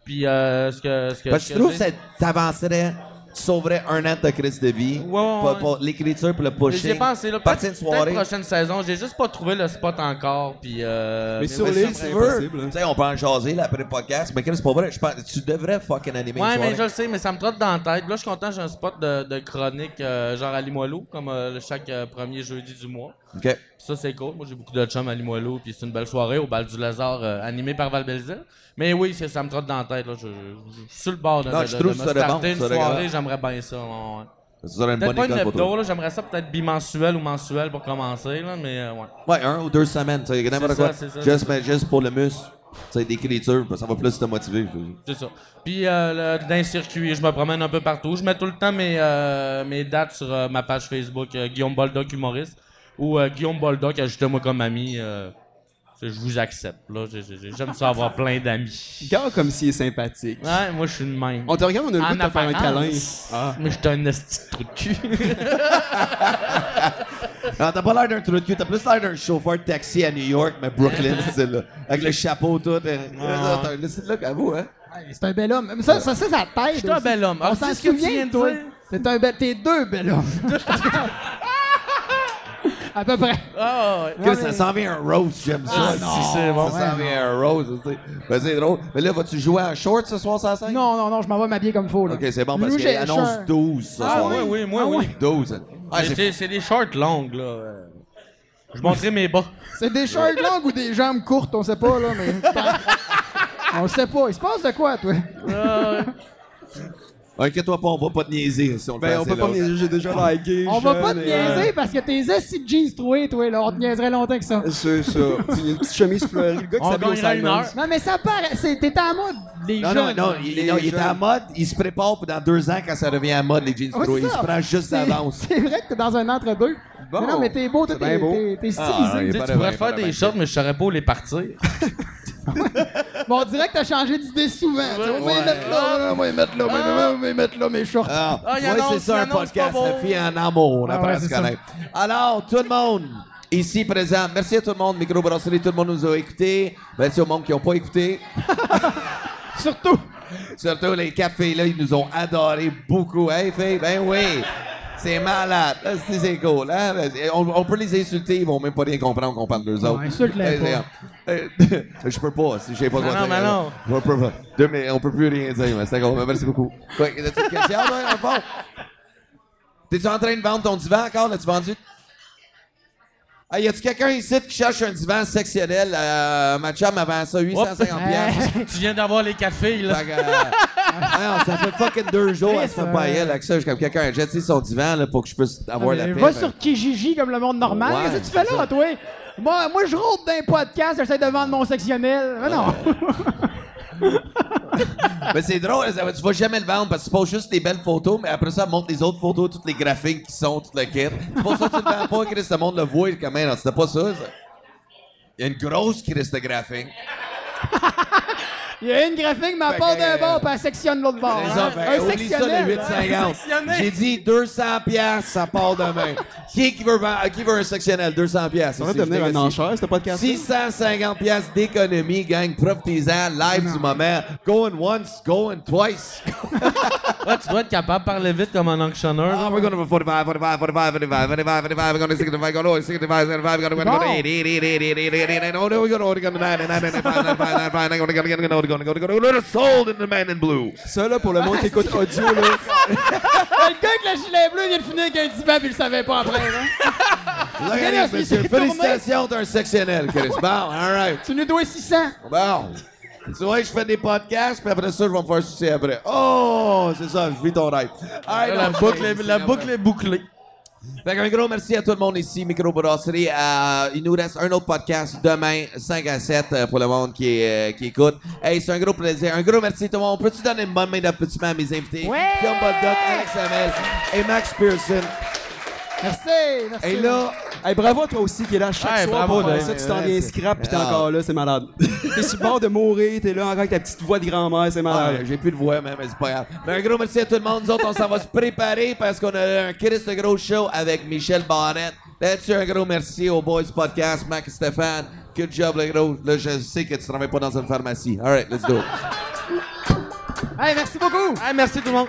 Puis, euh, ce que. Ce que
Parce
ce
que je trouve que
j'ai-
ça t'avancerait, tu sauverais un an de ta crise de vie.
Ouais, ouais,
Pour,
ouais.
pour l'écriture, pour le pushing.
ai pensé, là. Peut-être
une
peut-être
soirée.
prochaine saison. J'ai juste pas trouvé le spot encore. Puis, euh,
Mais sur
Mais
l'île,
si tu veux,
hein.
tu sais, on peut en jaser là, après le podcast, mais c'est pas vrai. Je pense, tu devrais fucking animer
Ouais,
une
mais je le sais, mais ça me trotte dans la tête. Là, je suis content, j'ai un spot de, de chronique, euh, genre à Limoilou, comme euh, chaque euh, premier jeudi du mois.
OK.
Puis ça, c'est cool. Moi, j'ai beaucoup de chums à Limoilou, puis c'est une belle soirée au bal du Lézard, euh, animé par Val Belzile. Mais oui, ça me trotte dans la tête. Là. Je, je- je suis le bord de,
Non,
de-
je
de-
trouve
de me
ça serait bon,
starter une soirée. J'aimerais bien ça. ouais, Peut-être
bonne
pas une hebdo, j'aimerais ça peut-être bimensuel ou mensuel pour commencer, là, mais euh, ouais.
Ouais, un ou deux semaines, tu sais, n'importe quoi.
ça,
juste,
c'est
mais juste pour le muscle, tu sais, d'écriture, ça va plus te motiver.
C'est ça. Puis euh, le- dans le circuit, je me promène un peu partout. Je mets tout le temps mes, euh, mes dates sur euh, ma page Facebook, Guillaume Boldoc humoriste, ou euh, Guillaume Boldoc, ajoutez-moi comme ami. euh, je vous accepte. Là, J'ai- j'ai- j'aime ça avoir plein d'amis.
Regarde comme s'il est sympathique.
Ouais, moi je suis une même.
On te regarde, on a le goût de te faire un câlin.
apparence.
Ah.
Mais je suis un esti de trou de cul.
Non, t'as pas l'air d'un trou de cul, t'as plus l'air d'un chauffeur de taxi à New York, mais Brooklyn, c'est là. Avec le chapeau tout. euh,
Ah.
T'as un c'est à vous, hein?
C'est un bel homme. Mais ça, ça, ça, ça t'aide.
Suis un
aussi.
bel homme.
On
Alors,
s'en
dis ce que tu
souvient
viens
de
de
toi?
dire?
T'es un bel... T'es deux bel hommes. à peu près.
Ah, ouais.
Que
Ouais,
ça
mais-
s'en vient un roast, j'aime ça.
Ah, si, c'est bon.
Ça s'en vient un roast, tu sais. Ben, c'est drôle. Mais là, vas-tu jouer en short ce soir, ça scène?
Non, non, non, je m'en vais m'habiller comme faut. Là.
Ok, c'est bon parce qu'il annonce
je suis un-
12 ce
Ah,
soir.
oui, oui, moi,
Ah,
oui.
ouais.
12. Ah,
Mais
c'est
des shorts longues, là. Je montrais mes bas.
C'est des shorts longues ou des jambes courtes, on sait pas, là, mais. on sait pas. Il se passe de quoi, toi?
Inquiète-toi pas, on va pas te niaiser si on le fait
Ben, on peut pas
long.
me j'ai déjà liké.
On va pas te
et, euh,
niaiser parce que tes assis de jeans troués, toi, là. On te niaiserait longtemps que ça.
C'est ça. C'est une petite chemise fleurie. Le gars qui
On
s'habille au Simons.
Non, mais ça paraît. T'étais en mode les
Non,
jeunes.
non, non, il, non, il était
jeunes.
en mode, il se prépare pour dans deux ans quand ça revient à mode, les jeans
Ouais,
troués.
c'est
Il se prend juste d'avance.
C'est vrai que t'es dans un entre-deux.
Bon.
Mais non, mais t'es beau, t'es t'es- t'es
Ah,
stylisé.
est
Tu pourrais faire des shorts, mais je saurais pas où les partir.
Bon, on dirait que t'as changé d'idée souvent. tu sais, on va les mettre là, on va les mettre là, on va les mettre là, mes shorts.
Ah,
Ah,
ouais, c'est ça un podcast, la fille en amour, on
Ah
apprend à se connaître. Alors, tout le monde, ici présent, merci à tout le monde, Microbrasserie, tout le monde nous a écoutés. Merci au monde qui n'ont pas écouté.
Surtout.
Surtout les cafés là, ils nous ont adoré beaucoup. Hey, Faye, ben oui. C'est malade. Là, c'est cool. Hein? On, on peut les insulter, ils vont même pas rien comprendre qu'on parle d'eux autres.
insulte-les
Eh,
pas.
euh, je peux pas, si je sais pas quoi
non,
dire.
mais non.
Je peux pas. Deux, mais on peut plus rien dire, mais c'est cool. Mais Merci beaucoup. Quoi, as-tu une question, toi, le fond? T'es-tu en train de vendre ton divan encore? L'as-tu vendu? Hey, y a-tu quelqu'un ici qui cherche un divan sectionnel? Euh, ma chum avant ça, 850 piastres.
Tu viens d'avoir les quatre filles, là.
Fait que, euh, non, ça fait fucking deux jours, elle se fait
Chris,
pas
euh,
elle avec ça. Je suis comme quelqu'un a jeté son divan là, pour que je puisse avoir la
Mais
paix.
Va sur Kijiji comme le monde normal.
Ouais,
Qu'est-ce que tu fais là, toi? Moi, moi je rôde d'un podcast, j'essaie de vendre mon sectionnel. Mais non.
Mais c'est drôle, ça, tu vas jamais le vendre parce que tu poses juste des belles photos, mais après ça, elle montre les autres photos, toutes les graphiques qui sont, tout le kit. C'est pour ça que tu le vends pas, Chris, le monde le voit quand même. C'était pas ça, ça. Il y a une grosse Chris de graphique.
Il y a une graphique, mais elle part d'un bord, puis elle sectionne l'autre bord. Hein? un sectionnel.
J'ai dit 200 pièces, ça part demain. qui, qui, veut, un sectionnel? 200 pièces.
On va devenir un enchère, c'était pas de
650 pièces d'économie, gang. Profitez-en, live du moment. Going once, going twice.
tu dois être capable de parler vite comme un auctionneur.
Ah, we're gonna 45, 45, 45, 45, 45, 45, we're gonna 65, we're 65, 65, we're gonna 80, 80, 80, 80, 80, 80, 80, 80, 80, 80, 80, 80, 80, 80, 80, 80, 80, 80, 80, 80, 80, 80, 80, 80, 80, 80, 80, 80, 80, 80, 80, 80, 80, 80,
80, 80, 80, gonna. Ça, pour le monde qui écoute audio,
le gars avec le gilet bleu, il vient de finir avec un divan, il savait pas après, hein.
là.
Regardez,
monsieur, félicitations, t'es un sectionnel, Chris. All right.
Tu nous dois 600.
Bon. Tu vois, je fais des podcasts, puis après ça, je vais me faire après. Oh, c'est ça, je vis ton rêve. All right,
la boucle est bouclée.
Fait qu'un gros merci à tout le monde ici, Microbrasserie. Euh, il nous reste un autre podcast demain, 5 à 7, euh, pour le monde qui, euh, qui écoute. Hey, c'est un gros plaisir. Un gros merci tout le monde. Peux-tu donner une bonne main d'applaudissement à mes invités?
Ouais!
Guillaume Alex Hamel et Max Pearson.
Merci, merci.
Et là,
Hey, bravo à toi aussi qui est là chaque
Ouais,
soir
bravo,
pour ça. Tu t'en viens scrap pis t'es
Ah.
encore là, c'est malade. t'es sur le bord de mourir, t'es là encore avec ta petite voix de grand-mère, c'est
ah,
malade.
j'ai plus de voix mais c'est pas grave. Mais un gros merci à tout le monde. Nous autres, on s'en va se préparer parce qu'on a un Chris de gros show avec Michel Barnett. Là-dessus, un gros merci aux Boys Podcast, Mac et Stéphane. Good job, le gros. Là, je sais que tu travailles pas dans une pharmacie. All right, let's do it.
Hey, merci beaucoup.
Hey, merci tout le monde.